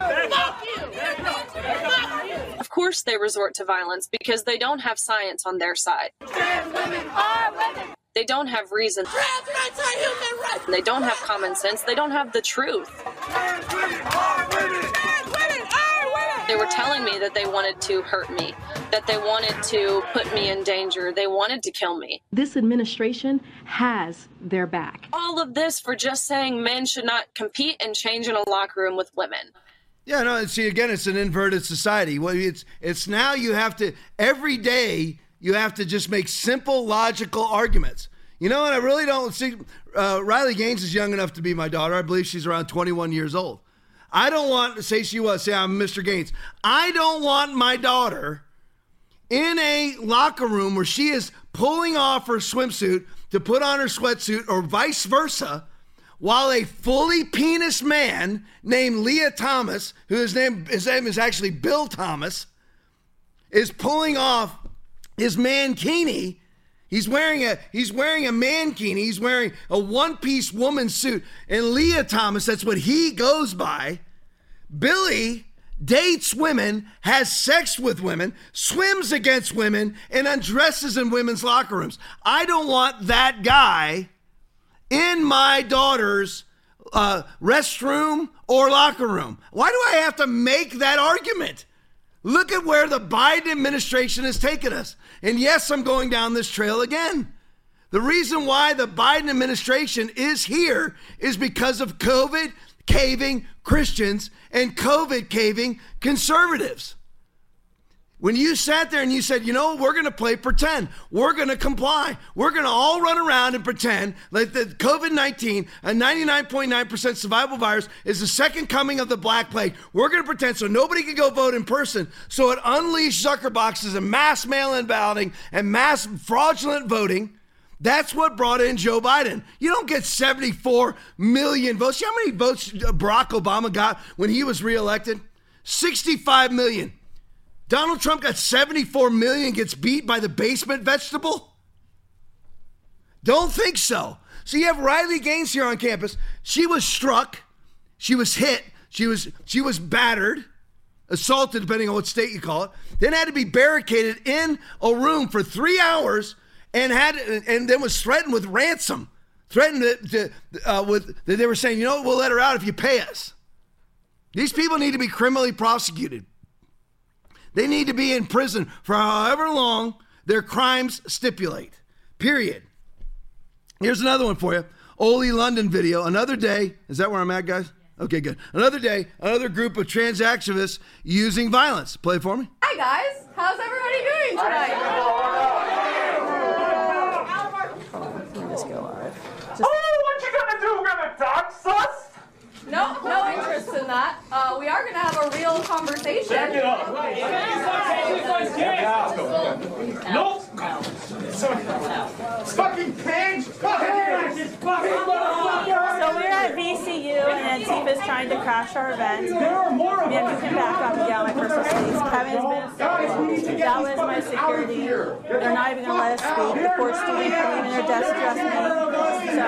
Of course, they resort to violence because they don't have science on their side. They don't have reason. They don't have common sense. They don't have the truth. They were telling me that they wanted to hurt me, that they wanted to put me in danger, they wanted to kill me. This administration has their back. All of this for just saying men should not compete and change in a locker room with women. Yeah, no, see again, it's an inverted society. Well, it's it's now you have to every day you have to just make simple logical arguments. You know, and I really don't see uh, Riley Gaines is young enough to be my daughter. I believe she's around 21 years old. I don't want to say she was, say I'm Mr. Gaines. I don't want my daughter in a locker room where she is pulling off her swimsuit to put on her sweatsuit or vice versa while a fully penis man named Lia Thomas, who his name his name is actually Bill Thomas, is pulling off his mankini. He's wearing a he's wearing a mankini. He's wearing a one-piece woman suit. And Lia Thomas, that's what he goes by. Billy dates women, has sex with women, swims against women, and undresses in women's locker rooms. I don't want that guy in my daughter's uh, restroom or locker room. Why do I have to make that argument? Look at where the Biden administration has taken us. And yes, I'm going down this trail again. The reason why the Biden administration is here is because of COVID caving Christians and COVID caving conservatives. When you sat there and you said, you know, we're going to play pretend, we're going to comply, we're going to all run around and pretend that the COVID 19, a 99.9% survival virus, is the second coming of the Black Plague. We're going to pretend so nobody can go vote in person. So it unleashed Zucker boxes and mass mail in balloting and mass fraudulent voting. That's what brought in Joe Biden. You don't get 74 million votes. How many votes Barack Obama got when he was reelected? 65 million. Donald Trump got 74 million, gets beat by the basement vegetable? Don't think so. So you have Riley Gaines here on campus. She was struck, she was hit, she was she was battered, assaulted, depending on what state you call it. Then had to be barricaded in a room for three hours, and had and then was threatened with ransom. Threatened to, uh, with they were saying, you know, we'll let her out if you pay us. These people need to be criminally prosecuted. They need to be in prison for however long their crimes stipulate. Period. Here's another one for you. Oli London video. Another day. Is that where I'm at, guys? Okay, good. Another day, another group of trans activists using violence. Play it for me. Hi, guys. How's everybody doing tonight? Just go live. Oh, what you gonna do? We're Gonna dox us? No, no interest in that. Uh, we are gonna have a real conversation. Check it out. Nope. Fucking page. So we're at VCU and Antifa's trying to crash our event. Yeah, you can back up and get on my personal space. Kevin's been assaulted. That was my security. They're not even gonna let us speak. The poor student coming in their desk to me. So,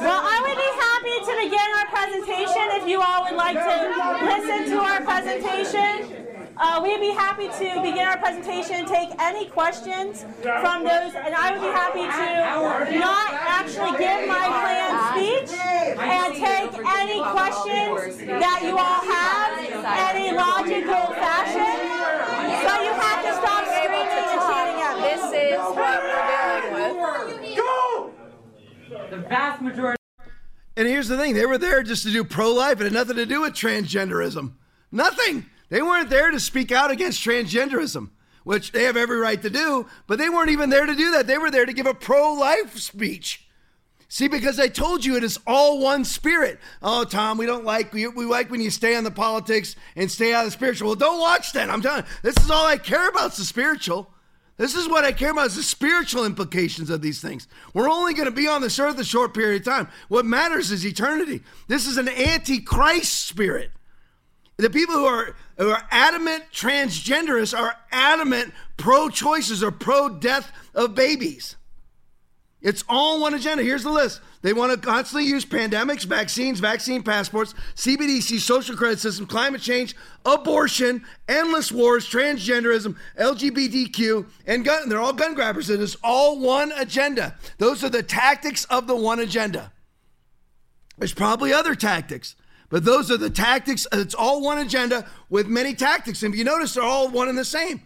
well, I would be happy to begin our presentation if you all would like to listen to our presentation. Uh, we'd be happy to begin our presentation, take any questions from those, and I would be happy to not actually give my planned speech and take any questions that you all have in a logical fashion. So you have to stop screaming and chanting at me. This is what we're dealing with. The vast majority. And here's the thing they were there just to do pro life. It had nothing to do with transgenderism. Nothing. They weren't there to speak out against transgenderism, which they have every right to do, but they weren't even there to do that. They were there to give a pro life speech. See, because I told you it is all one spirit. Oh, Tom, we don't like we, we like when you stay on the politics and stay out of the spiritual. Well, don't watch that. I'm telling you, this is all I care about is the spiritual. This is what I care about is the spiritual implications of these things. We're only going to be on this earth a short period of time. What matters is eternity. This is an antichrist spirit. The people who are who are adamant transgenderists are adamant pro-choices or pro-death of babies. It's all one agenda. Here's the list. They want to constantly use pandemics, vaccines, vaccine passports, CBDC, social credit system, climate change, abortion, endless wars, transgenderism, LGBTQ, and gun. They're all gun grabbers. It is all one agenda. Those are the tactics of the one agenda. There's probably other tactics, but those are the tactics. It's all one agenda with many tactics. And if you notice, they're all one and the same.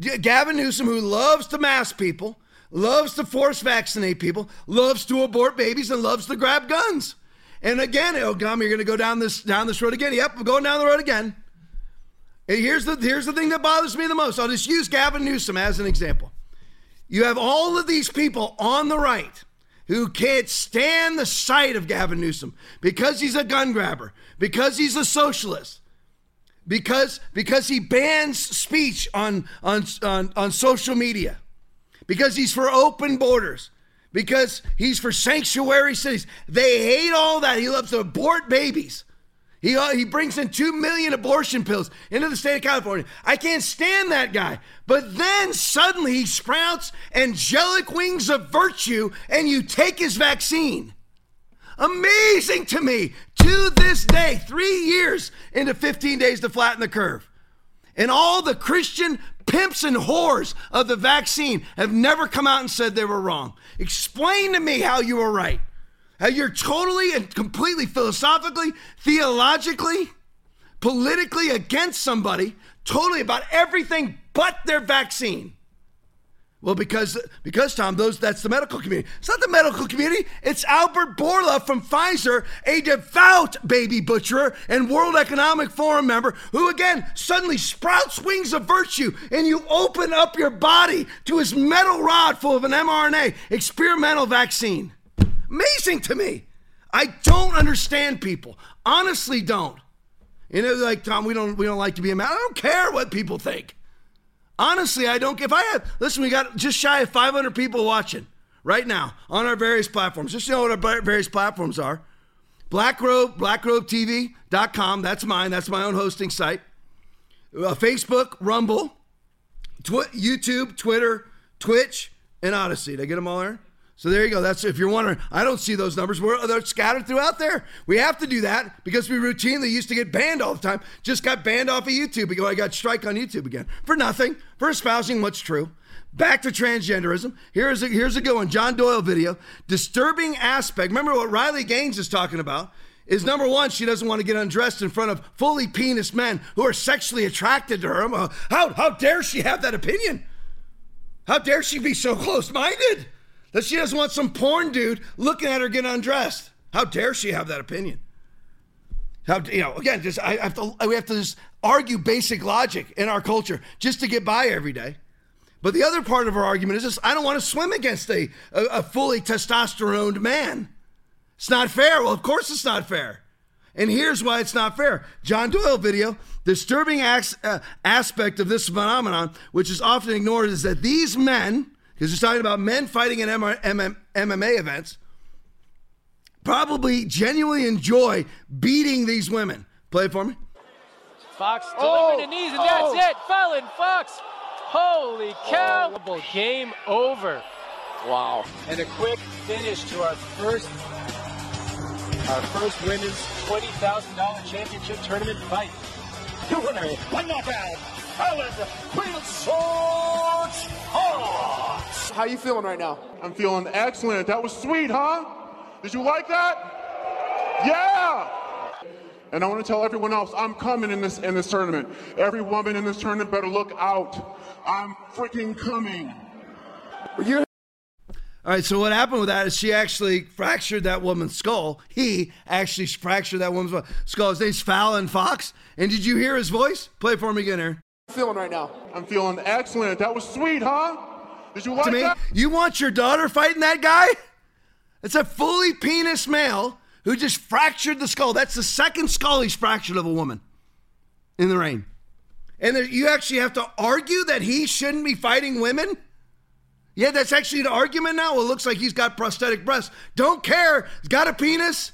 Gavin Newsom, who loves to mask people, loves to force vaccinate people, loves to abort babies, and loves to grab guns. And again, oh, you're going to go down this down this road again. Yep, I'm going down the road again. And here's the here's the thing that bothers me the most. I'll just use Gavin Newsom as an example. You have all of these people on the right who can't stand the sight of Gavin Newsom because he's a gun grabber, because he's a socialist, because because he bans speech on on on, on social media, because he's for open borders, because he's for sanctuary cities. They hate all that. He loves to abort babies. He, uh, he brings in 2 million abortion pills into the state of California. I can't stand that guy. But then suddenly he sprouts angelic wings of virtue and you take his vaccine. Amazing to me. to this day, three years into 15 days to flatten the curve. And all the Christian pimps and whores of the vaccine have never come out and said they were wrong. Explain to me how you were right. How you're totally and completely philosophically, theologically, politically against somebody, totally about everything but their vaccine. Well, because because Tom, those that's the medical community. It's not the medical community. It's Albert Bourla from Pfizer, a devout baby butcherer and World Economic Forum member, who again suddenly sprouts wings of virtue, and you open up your body to his metal rod full of an mRNA experimental vaccine. Amazing to me. I don't understand people. Honestly, don't. You know, like Tom, we don't we don't like to be a man. I don't care what people think. Honestly, I don't. If I have, listen, we got just shy of 500 people watching right now on our various platforms. Just know what our various platforms are. Blackrobe, blackrobetv.com. That's mine. That's my own hosting site. Uh, Facebook, Rumble, tw- YouTube, Twitter, Twitch, and Odysee. Did I get them all there? So there you go. That's if you're wondering. I don't see those numbers. We're, they're scattered throughout there. We have to do that because we routinely used to get banned all the time. Just got banned off of YouTube because I got strike on YouTube again for nothing for espousing what's true. Back to transgenderism. Here's a, here's a good one. John Doyle video. Disturbing aspect. Remember what Riley Gaines is talking about is number one, she doesn't want to get undressed in front of fully penis men who are sexually attracted to her. How, how dare she have that opinion? How dare she be so close minded? That she doesn't want some porn dude looking at her getting undressed. How dare she have that opinion? How you know? Again, just I have to. We have to just argue basic logic in our culture just to get by every day. But the other part of our argument is this: I don't want to swim against a, a, a fully testosterone man. It's not fair. Well, of course it's not fair. And here's why it's not fair. John Doyle video, disturbing as, uh, aspect of this phenomenon, which is often ignored, is that these men because he's talking about men fighting in MMA events, probably genuinely enjoy beating these women. Play it for me. Fox oh, delivering oh, the knees, and oh. that's it. Fallon Fox. Holy oh, cow. Oh. Game over. Wow. And a quick finish to our first our first women's $20,000 championship tournament fight. The winner, one knockout, Fallon Queen Swords Fox. How you feeling right now? I'm feeling excellent. That was sweet, huh? Did you like that? Yeah! And I want to tell everyone else, I'm coming in this in this tournament. Every woman in this tournament better look out. I'm freaking coming. You all right, so what happened with that is she actually fractured that woman's skull. He actually fractured that woman's skull. His name's Fallon Fox. And did you hear his voice? Play for me again, Aaron feeling right now? I'm feeling excellent. That was sweet, huh? Did you like to me, that? You want your daughter fighting that guy? It's a fully penis male who just fractured the skull. That's the second skull he's fractured of a woman in the rain. And there, you actually have to argue that he shouldn't be fighting women? Yeah, that's actually an argument now. Well, it looks like he's got prosthetic breasts. Don't care. He's got a penis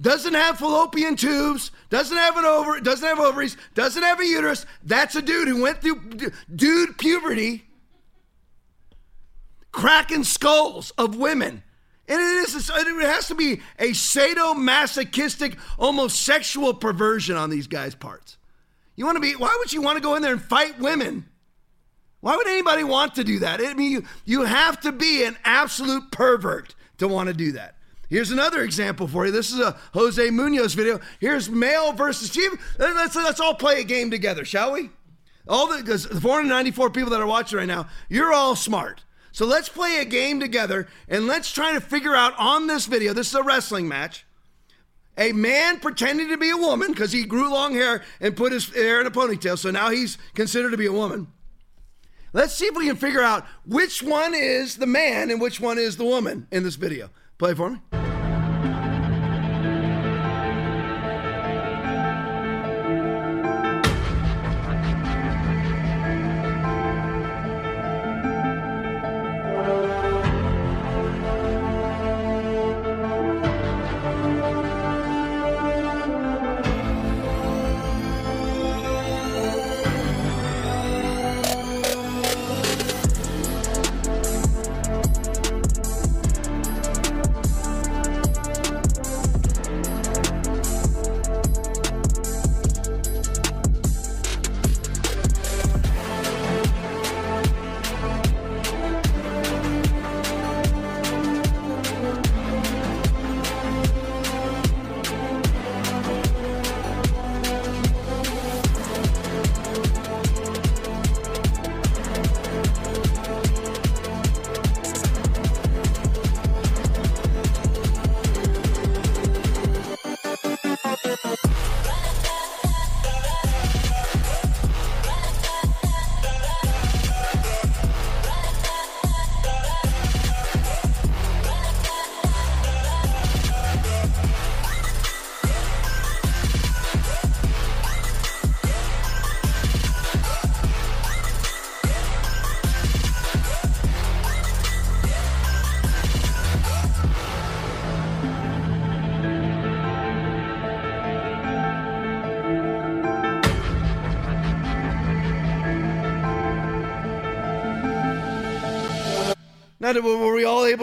doesn't have fallopian tubes, doesn't have an over, doesn't have ovaries, doesn't have a uterus. That's a dude who went through dude puberty, cracking skulls of women. And it is it has to be a sadomasochistic, almost sexual perversion on these guys' parts. You want to be why would you want to go in there and fight women? Why would anybody want to do that? I mean, you, you have to be an absolute pervert to want to do that. Here's another example for you. This is a Jose Munoz video. Here's male versus female. Let's, let's all play a game together, shall we? All the, the 494 people that are watching right now, you're all smart. So let's play a game together and let's try to figure out on this video. This is a wrestling match. A man pretending to be a woman because he grew long hair and put his hair in a ponytail. So now he's considered to be a woman. Let's see if we can figure out which one is the man and which one is the woman in this video. Play for me.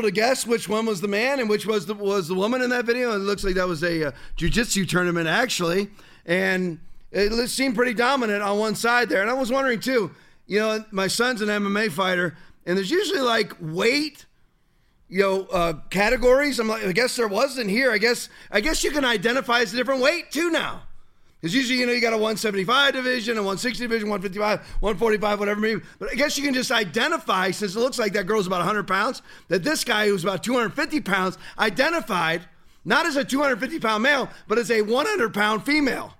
To guess which one was the man and which was the was the woman in that video? It looks like that was a uh, jujitsu tournament actually, and it seemed pretty dominant on one side there. And I was wondering too. You know, my son's an MMA fighter, and there's usually like weight, you know, uh, categories. I'm like, I guess there wasn't here. I guess I guess you can identify as a different weight too now. Because usually, you know, you got a 175 division, a 160 division, 155, 145, whatever. Maybe. But I guess you can just identify, since it looks like that girl's about 100 pounds, that this guy who's about 250 pounds identified not as a 250 pound male, but as a 100 pound female.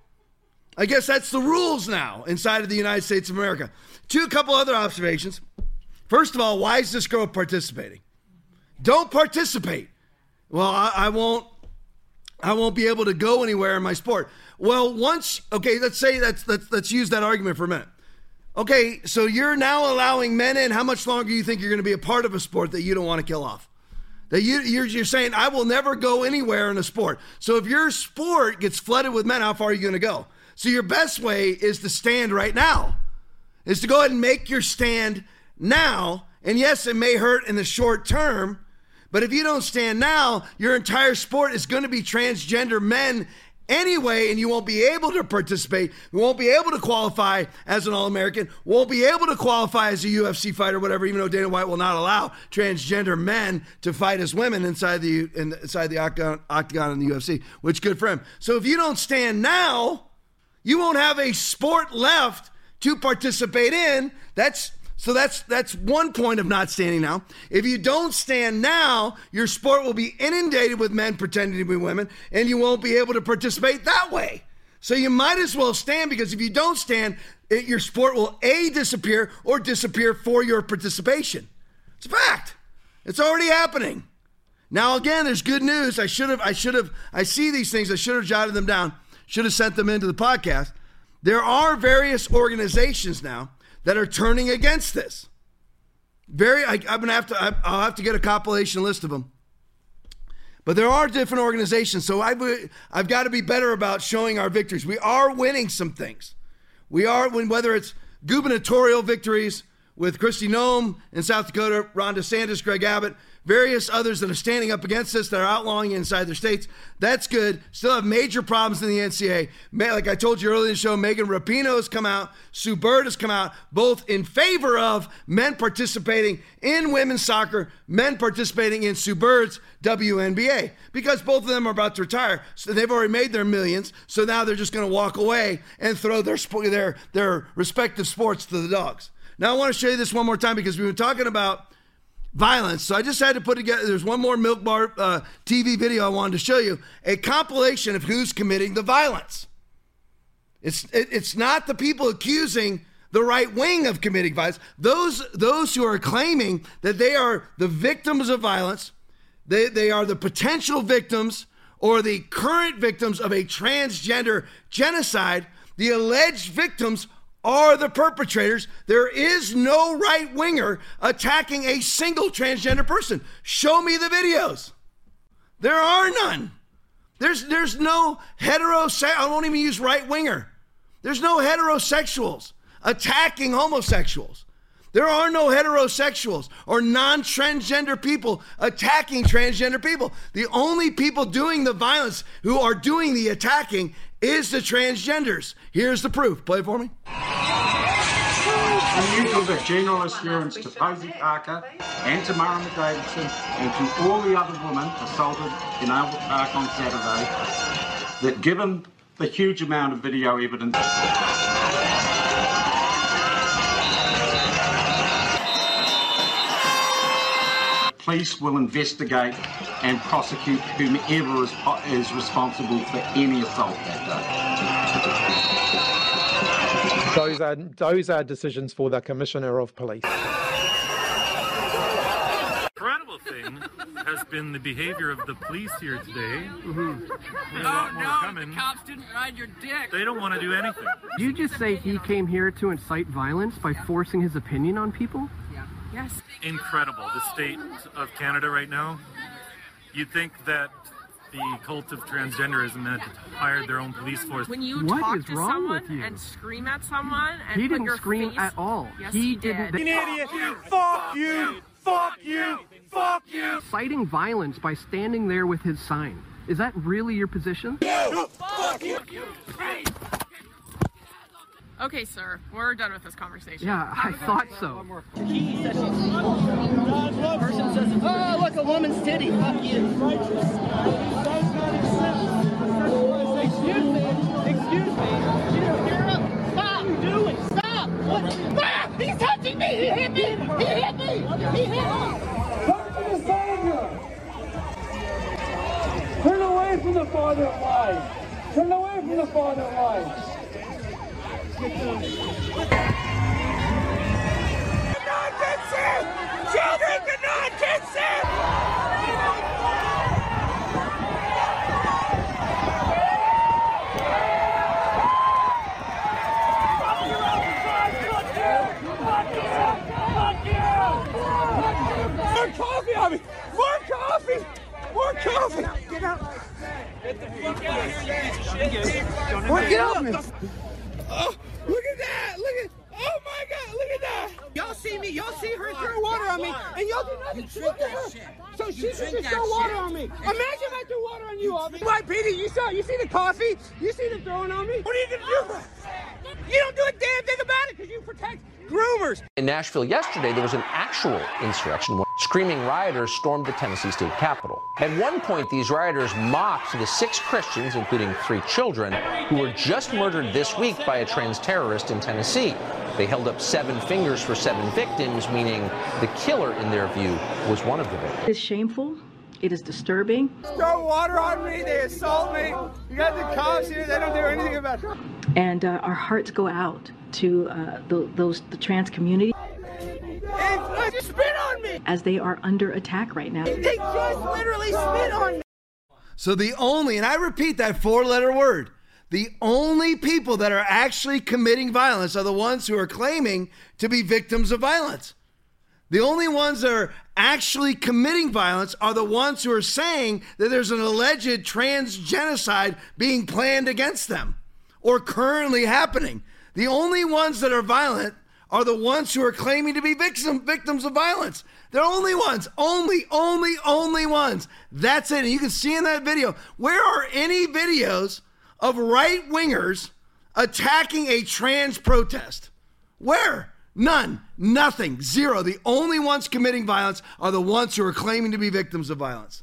I guess that's the rules now inside of the United States of America. Two couple other observations. First of all, why is this girl participating? Don't participate. Well, I, I won't. I won't be able to go anywhere in my sport. Well, once okay, let's say that's let's let's use that argument for a minute. Okay, so you're now allowing men in. How much longer do you think you're going to be a part of a sport that you don't want to kill off? That you you're, you're saying I will never go anywhere in a sport. So if your sport gets flooded with men, how far are you going to go? So your best way is to stand right now. Is to go ahead and make your stand now. And yes, it may hurt in the short term, but if you don't stand now, your entire sport is going to be transgender men anyway, and you won't be able to participate. You won't be able to qualify as an All American, won't be able to qualify as a UFC fighter, whatever, even though Dana White will not allow transgender men to fight as women inside the inside the octagon, octagon in the UFC, which good for him. So if you don't stand now, you won't have a sport left to participate in. That's so that's that's one point of not standing now. If you don't stand now, your sport will be inundated with men pretending to be women, and you won't be able to participate that way. So you might as well stand because if you don't stand, it, your sport will a disappear or disappear for your participation. It's a fact. It's already happening. Now again, there's good news. I should have I should have I see these things. I should have jotted them down. Should have sent them into the podcast. There are various organizations now that are turning against this. Very, I, am gonna have to. I, I'll have to get a compilation list of them. But there are different organizations, so I've I've got to be better about showing our victories. We are winning some things. We are when whether it's gubernatorial victories with Kristi Noem in South Dakota, Ron DeSantis, Greg Abbott, various others that are standing up against us that are outlawing inside their states. That's good. Still have major problems in the NCAA. Like I told you earlier in the show, Megan Rapinoe has come out, Sue Bird has come out, both in favor of men participating in women's soccer, men participating in Sue Bird's WNBA, because both of them are about to retire. So they've already made their millions. So now they're just going to walk away and throw their their their respective sports to the dogs. Now I want to show you this one more time because we've been talking about violence. So I just had to put together. There's one more Milk Bar uh, TV video I wanted to show you a compilation of who's committing the violence. It's it, it's not the people accusing the right wing of committing violence. Those those who are claiming that they are the victims of violence, they they are the potential victims or the current victims of a transgender genocide. The alleged victims are the perpetrators. There is no right winger attacking a single transgender person. Show me the videos. There are none. There's there's no heterosexual. I won't even use right winger. There's no heterosexuals attacking homosexuals. There are no heterosexuals or non transgender people attacking transgender people. The only people doing the violence who are doing the attacking is the transgenders. Here's the proof. Play it for me. Give a general assurance to Posie Parker and to Mara Davidson and to all the other women assaulted in Albert Park on Saturday that given the huge amount of video evidence police will investigate and prosecute whomever is, is responsible for any assault that day. Those are those are decisions for the commissioner of police. incredible thing has been the behavior of the police here today. Mm-hmm. Oh no, the cops didn't ride your dick. They don't want to do anything. You just say he came here to incite violence by forcing his opinion on people? Yes. Incredible. The state of Canada right now. You'd think that the cult of transgenderism had hired their own police force. When you What talk is to wrong someone with you? and scream at someone and He put didn't your scream face- at all. Yes, He he, didn't- did. An idiot! Fuck you! Fuck you! Fuck you! inciting violence by standing there with his sign. Is that really your position? Okay, sir, we're done with this conversation. Yeah, I thought so. Oh, look, a woman's titty. Fuck you. Excuse me. Excuse me. You're up. Stop. Do it. Stop. What? Ah, he's touching me. He hit me. He hit me. He hit me. Come to the Savior. Turn away from the father of lies. Turn away from the father of lies. Get out. Get the fuck out of here, you piece of shit. What? Get off me. Oh, look at that. Look at. Oh my God. Look at that. Y'all see me, y'all see her throw water on me, and y'all do nothing. Look at her. So she can just throw water on me. Imagine if I threw water on you, officer. Why, Petey, you saw, you see the coffee? You see them throwing on me? What are you gonna do? You don't do a damn thing about it because you protect groomers. In Nashville yesterday, there was an actual insurrection. Screaming rioters stormed the Tennessee state capitol. At one point, these rioters mocked the six Christians, including three children, who were just murdered this week by a trans terrorist in Tennessee. They held up seven fingers for seven victims, meaning the killer, in their view, was one of the victims. It's shameful. It is disturbing. Throw water on me. They assault me. You got the cops here. They don't do anything about it. And uh, our hearts go out to uh, the, those the trans community They just spit on me. as they are under attack right now. They just literally spit on me. So the only, and I repeat that four letter word, the only people that are actually committing violence are the ones who are claiming to be victims of violence. The only ones that are actually committing violence are the ones who are saying that there's an alleged trans genocide being planned against them or currently happening. The only ones that are violent are the ones who are claiming to be victim, victims of violence. They're only ones, only, only, only ones. That's it. And you can see in that video, where are any videos of right wingers attacking a trans protest? Where? None. Nothing. Zero. The only ones committing violence are the ones who are claiming to be victims of violence.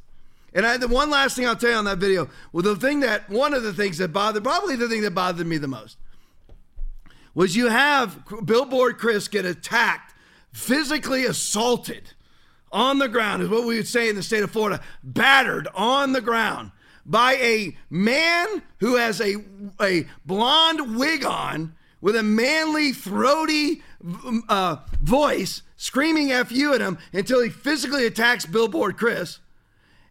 And I, had the one last thing I'll tell you on that video, well, the thing that, one of the things that bothered, probably the thing that bothered me the most, was you have Billboard Chris get attacked, physically assaulted on the ground, is what we would say in the state of Florida, battered on the ground by a man who has a, a blonde wig on with a manly, throaty uh, voice screaming F you at him until he physically attacks Billboard Chris.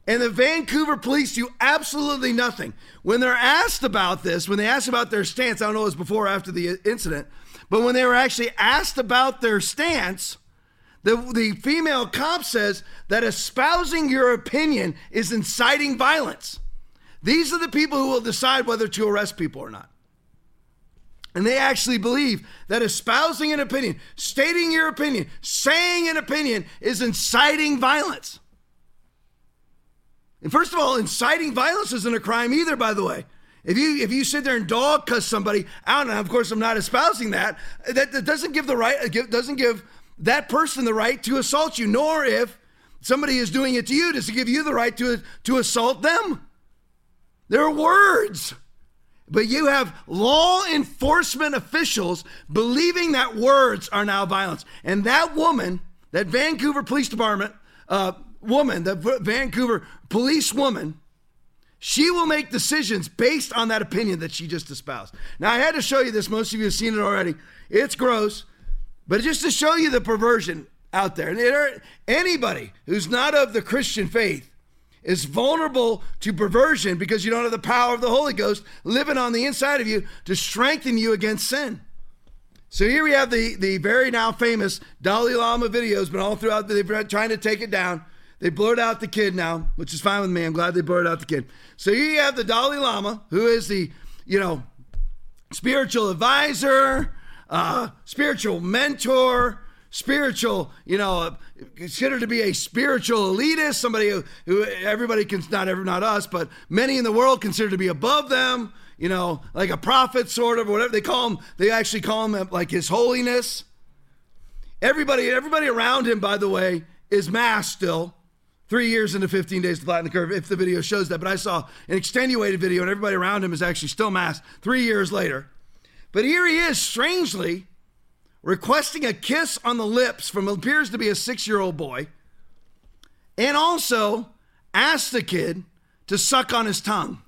And the Vancouver police do absolutely nothing. When they're asked about this, when they asked about their stance, I don't know if it was before or after the incident, but when they were actually asked about their stance, the, the female cop says that espousing your opinion is inciting violence. These are the people who will decide whether to arrest people or not. And they actually believe that espousing an opinion, stating your opinion, saying an opinion is inciting violence. And first of all, inciting violence isn't a crime either, by the way. If you if you sit there and dog cuss somebody out, and of course I'm not espousing that, that, that doesn't give the right doesn't give that person the right to assault you, nor if somebody is doing it to you, does it give you the right to, to assault them. There are words. But you have law enforcement officials believing that words are now violence. And that woman, that Vancouver Police Department uh, woman, the Vancouver police woman, she will make decisions based on that opinion that she just espoused. Now, I had to show you this. Most of you have seen it already. It's gross, but just to show you the perversion out there. And anybody who's not of the Christian faith is vulnerable to perversion because you don't have the power of the Holy Ghost living on the inside of you to strengthen you against sin. So here we have the, the very now famous Dalai Lama videos, but all throughout, they've been trying to take it down. They blurred out the kid now, which is fine with me. I'm glad they blurred out the kid. So here you have the Dalai Lama, who is the, you know, spiritual advisor, uh, spiritual mentor, spiritual, you know, considered to be a spiritual elitist, somebody who, who everybody can not ever not us, but many in the world consider to be above them, you know, like a prophet sort of, or whatever they call him. They actually call him like his holiness. Everybody, everybody around him, by the way, is masked still. Three years into 15 days to flatten the curve, if the video shows that. But I saw an extenuated video, and everybody around him is actually still masked three years later. But here he is, strangely, requesting a kiss on the lips from appears to be a six year old boy, and also asked the kid to suck on his tongue.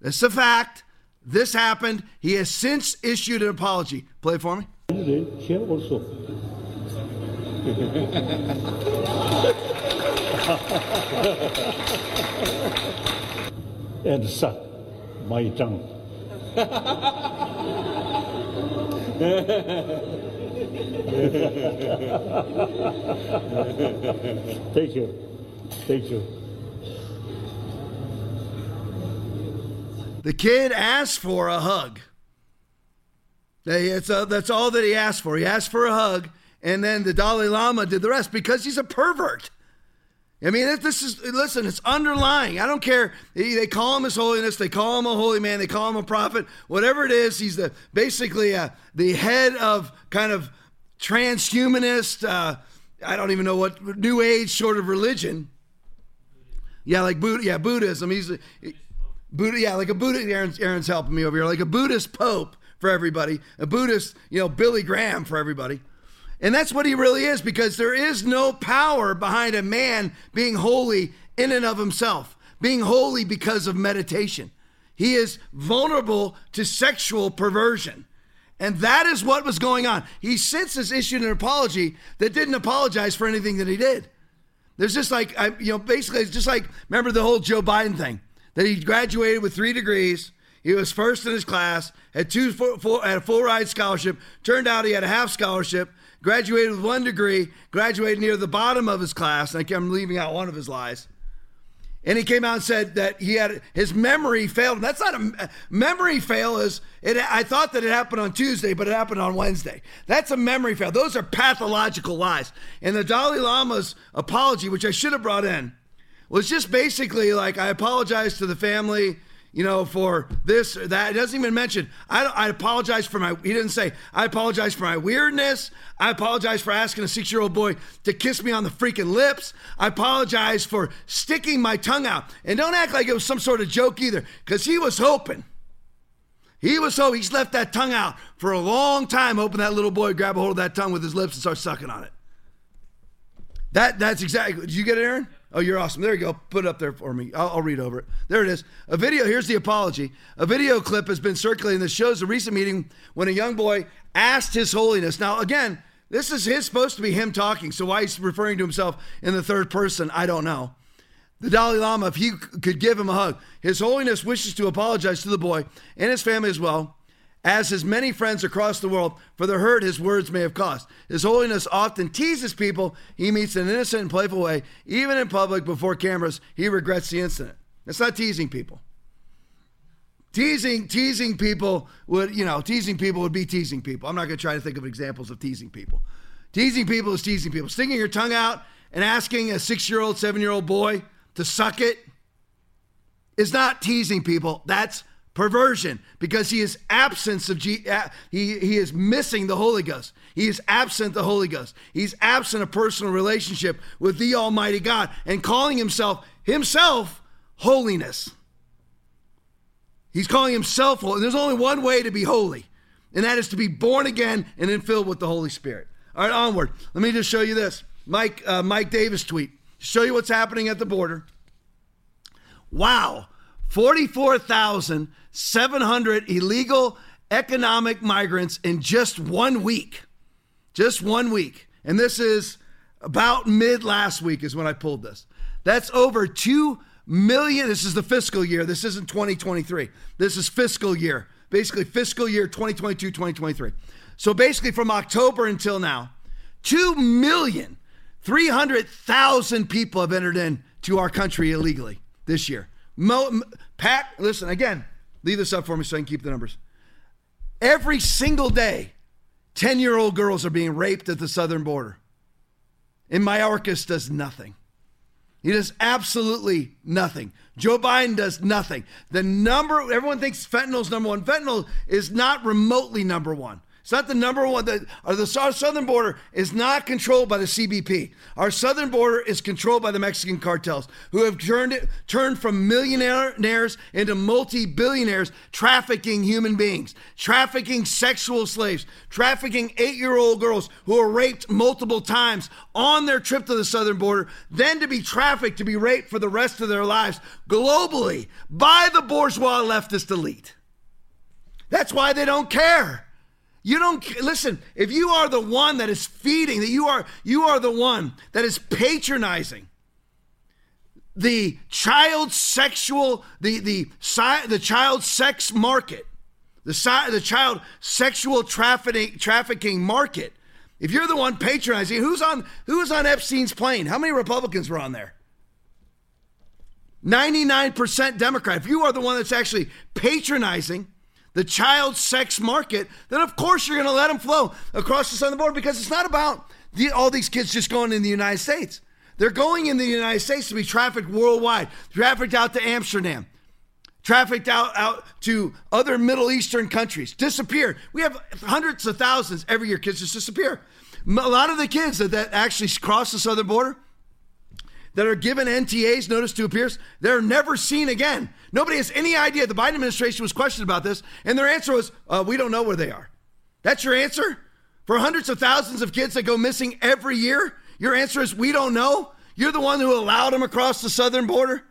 That's a fact. This happened. He has since issued an apology. Play it for me. And suck my tongue. Thank you. Thank you. The kid asked for a hug. It's a, that's all that he asked for. He asked for a hug, and then the Dalai Lama did the rest because he's a pervert. I mean, this is, listen, it's underlying. I don't care. They call him His Holiness, they call him a holy man, they call him a prophet, whatever it is. He's the basically uh, the head of kind of transhumanist, uh, I don't even know what, New Age sort of religion. Yeah, like Buddha, yeah, Buddhism. He's a, Buddha, yeah, like a Buddha. Aaron's, Aaron's helping me over here, like a Buddhist pope for everybody, a Buddhist, you know, Billy Graham for everybody. And that's what he really is because there is no power behind a man being holy in and of himself, being holy because of meditation. He is vulnerable to sexual perversion. And that is what was going on. He since has issued an apology that didn't apologize for anything that he did. There's just like, I, you know, basically, it's just like, remember the whole Joe Biden thing that he graduated with three degrees. He was first in his class, had two had a full ride scholarship. Turned out he had a half scholarship graduated with one degree, graduated near the bottom of his class. And I'm leaving out one of his lies. And he came out and said that he had his memory failed. That's not a memory fail. Is it? I thought that it happened on Tuesday, but it happened on Wednesday. That's a memory fail. Those are pathological lies. And the Dalai Lama's apology, which I should have brought in, was just basically like I apologize to the family you know, for this or that. It doesn't even mention. I, I apologize for my. He didn't say I apologize for my weirdness. I apologize for asking a six-year-old boy to kiss me on the freaking lips. I apologize for sticking my tongue out. And don't act like it was some sort of joke either, because he was hoping. He was so he's left that tongue out for a long time, hoping that little boy grab a hold of that tongue with his lips and start sucking on it. That that's exactly. Did you get it, Aaron? Oh, you're awesome. There you go. Put it up there for me. I'll, I'll, read over it. There it is. A video. Here's the apology. A video clip has been circulating that shows a recent meeting when a young boy asked His Holiness. Now, again, this is his supposed to be him talking. So why he's referring to himself in the third person, I don't know. The Dalai Lama, if he could give him a hug, His Holiness wishes to apologize to the boy and his family as well as his many friends across the world for the hurt his words may have caused. His Holiness often teases people he meets in an innocent and playful way, even in public before cameras. He regrets the incident. It's not teasing people. Teasing, teasing people would, you know, teasing people would be teasing people. I'm not going to try to think of examples of teasing people. Teasing people is teasing people. Sticking your tongue out and asking a six year old, seven year old boy to suck it is not teasing people. That's perversion because he is absence of G- he he is missing the Holy Ghost. He is absent the Holy Ghost. He's absent a personal relationship with the Almighty God and calling himself himself holiness. He's calling himself holy. There's only one way to be holy, and that is to be born again and then filled with the Holy Spirit. All right, onward. Let me just show you this. Mike uh, Mike Davis tweet. Show you what's happening at the border. Wow. 44,700 illegal economic migrants in just one week. Just one week. And this is about mid last week, is when I pulled this. That's over 2 million. This is the fiscal year. This isn't 2023. This is fiscal year. Basically, fiscal year 2022 2023. So basically, from October until now, 2 million 300,000 people have entered into our country illegally this year. Mo, Pat, listen again. Leave this up for me so I can keep the numbers. Every single day, 10 year old girls are being raped at the southern border. And Mayorkas does nothing. He does absolutely nothing. Joe Biden does nothing. The number, everyone thinks fentanyl's number one. Fentanyl is not remotely number one. It's not the number one. The, or the southern border is not controlled by the CBP. Our southern border is controlled by the Mexican cartels, who have turned it turned from millionaires into multi-billionaires, trafficking human beings, trafficking sexual slaves, trafficking eight-year-old girls who are raped multiple times on their trip to the southern border, then to be trafficked to be raped for the rest of their lives globally by the bourgeois leftist elite. That's why they don't care. You don't listen, if you are the one that is feeding, that you are you are the one that is patronizing the child sexual the the the child sex market, the the child sexual trafficking trafficking market. If you're the one patronizing, who's on who's on Epstein's plane? How many Republicans were on there? 99% Democrat. If you are the one that's actually patronizing the child sex market, then of course you're going to let them flow across the southern border because it's not about the, all these kids just going in the United States. They're going in the United States to be trafficked worldwide, trafficked out to Amsterdam, trafficked out, out to other Middle Eastern countries, disappear. We have hundreds of thousands every year, kids just disappear. A lot of the kids that, that actually cross the southern border, that are given NTAs, notice to appears, they're never seen again. Nobody has any idea. The Biden administration was questioned about this, and their answer was, uh, we don't know where they are. That's your answer? For hundreds of thousands of kids that go missing every year, your answer is, we don't know? You're the one who allowed them across the southern border?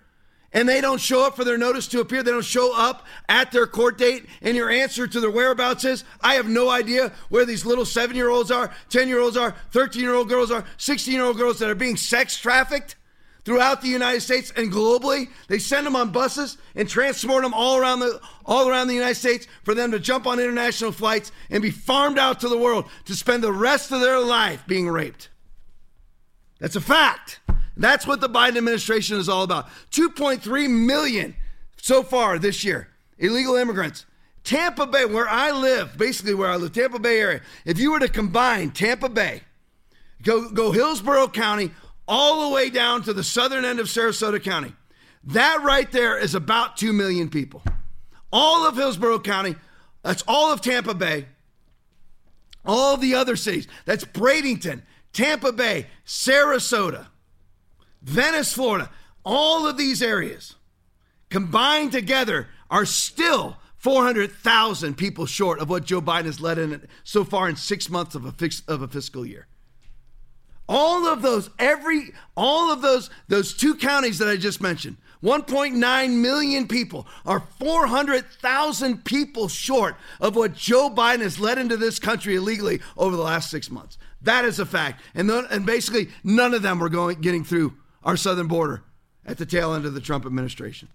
and they don't show up for their notice to appear. They don't show up at their court date. And your answer to their whereabouts is, I have no idea where these little seven year olds are, 10 year olds are, 13 year old girls are, 16 year old girls that are being sex trafficked throughout the United States and globally. They send them on buses and transport them all around the all around the United States for them to jump on international flights and be farmed out to the world to spend the rest of their life being raped. That's a fact. That's what the Biden administration is all about. 2.3 million so far this year illegal immigrants. Tampa Bay, where I live, basically where I live, Tampa Bay area. If you were to combine Tampa Bay, go go Hillsborough County all the way down to the southern end of Sarasota County. That right there is about 2 million people. All of Hillsborough County, that's all of Tampa Bay, all of the other cities. That's Bradenton, Tampa Bay, Sarasota, Venice, Florida. All of these areas combined together are still 400,000 people short of what Joe Biden has led in so far in six months of a, fix, of a fiscal year. All of those, every, all of those, those two counties that I just mentioned, 1.9 million people are 400,000 people short of what Joe Biden has led into this country illegally over the last six months. That is a fact. And, and basically, none of them were going, getting through our southern border at the tail end of the Trump administration.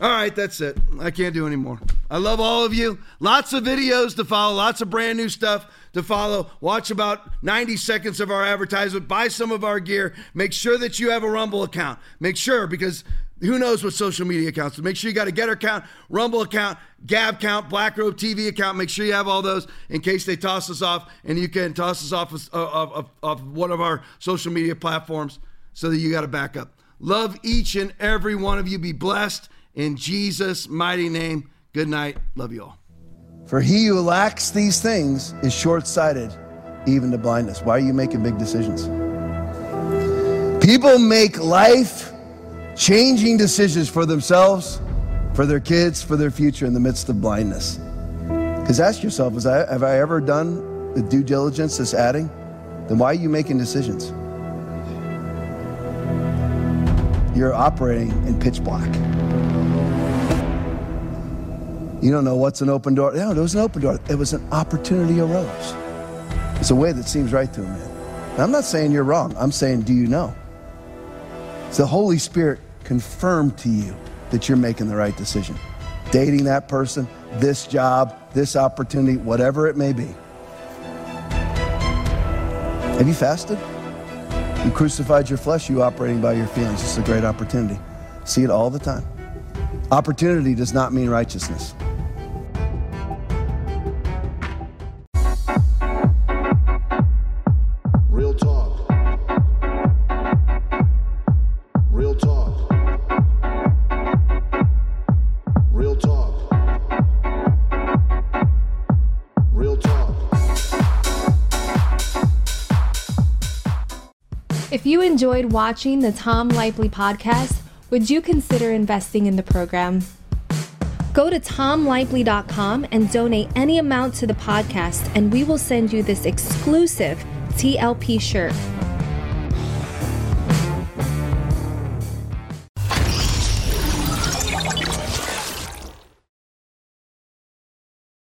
All right, that's it. I can't do anymore. I love all of you. Lots of videos to follow, lots of brand new stuff to follow. Watch about 90 seconds of our advertisement. Buy some of our gear. Make sure that you have a Rumble account. Make sure because who knows what social media accounts. Make sure you got a Gettr account, Rumble account, Gab account, Black TV account. Make sure you have all those in case they toss us off, and you can toss us off of, of, of, of one of our social media platforms so that you got a backup. Love each and every one of you. Be blessed. In Jesus' mighty name, good night. Love you all. For he who lacks these things is short sighted, even to blindness. Why are you making big decisions? People make life changing decisions for themselves, for their kids, for their future in the midst of blindness. Because ask yourself, I, have I ever done the due diligence that's adding? Then why are you making decisions? You're operating in pitch black. You don't know what's an open door. No, there was an open door. It was an opportunity arose. It's a way that seems right to a man. Now, I'm not saying you're wrong. I'm saying, do you know? It's the Holy Spirit confirmed to you that you're making the right decision. Dating that person, this job, this opportunity, whatever it may be. Have you fasted? You crucified your flesh, you operating by your feelings. This is a great opportunity. See it all the time. Opportunity does not mean righteousness. Enjoyed watching the Tom Laipply podcast, would you consider investing in the program? Go to tomlaipply.com and donate any amount to the podcast, and we will send you this exclusive TLP shirt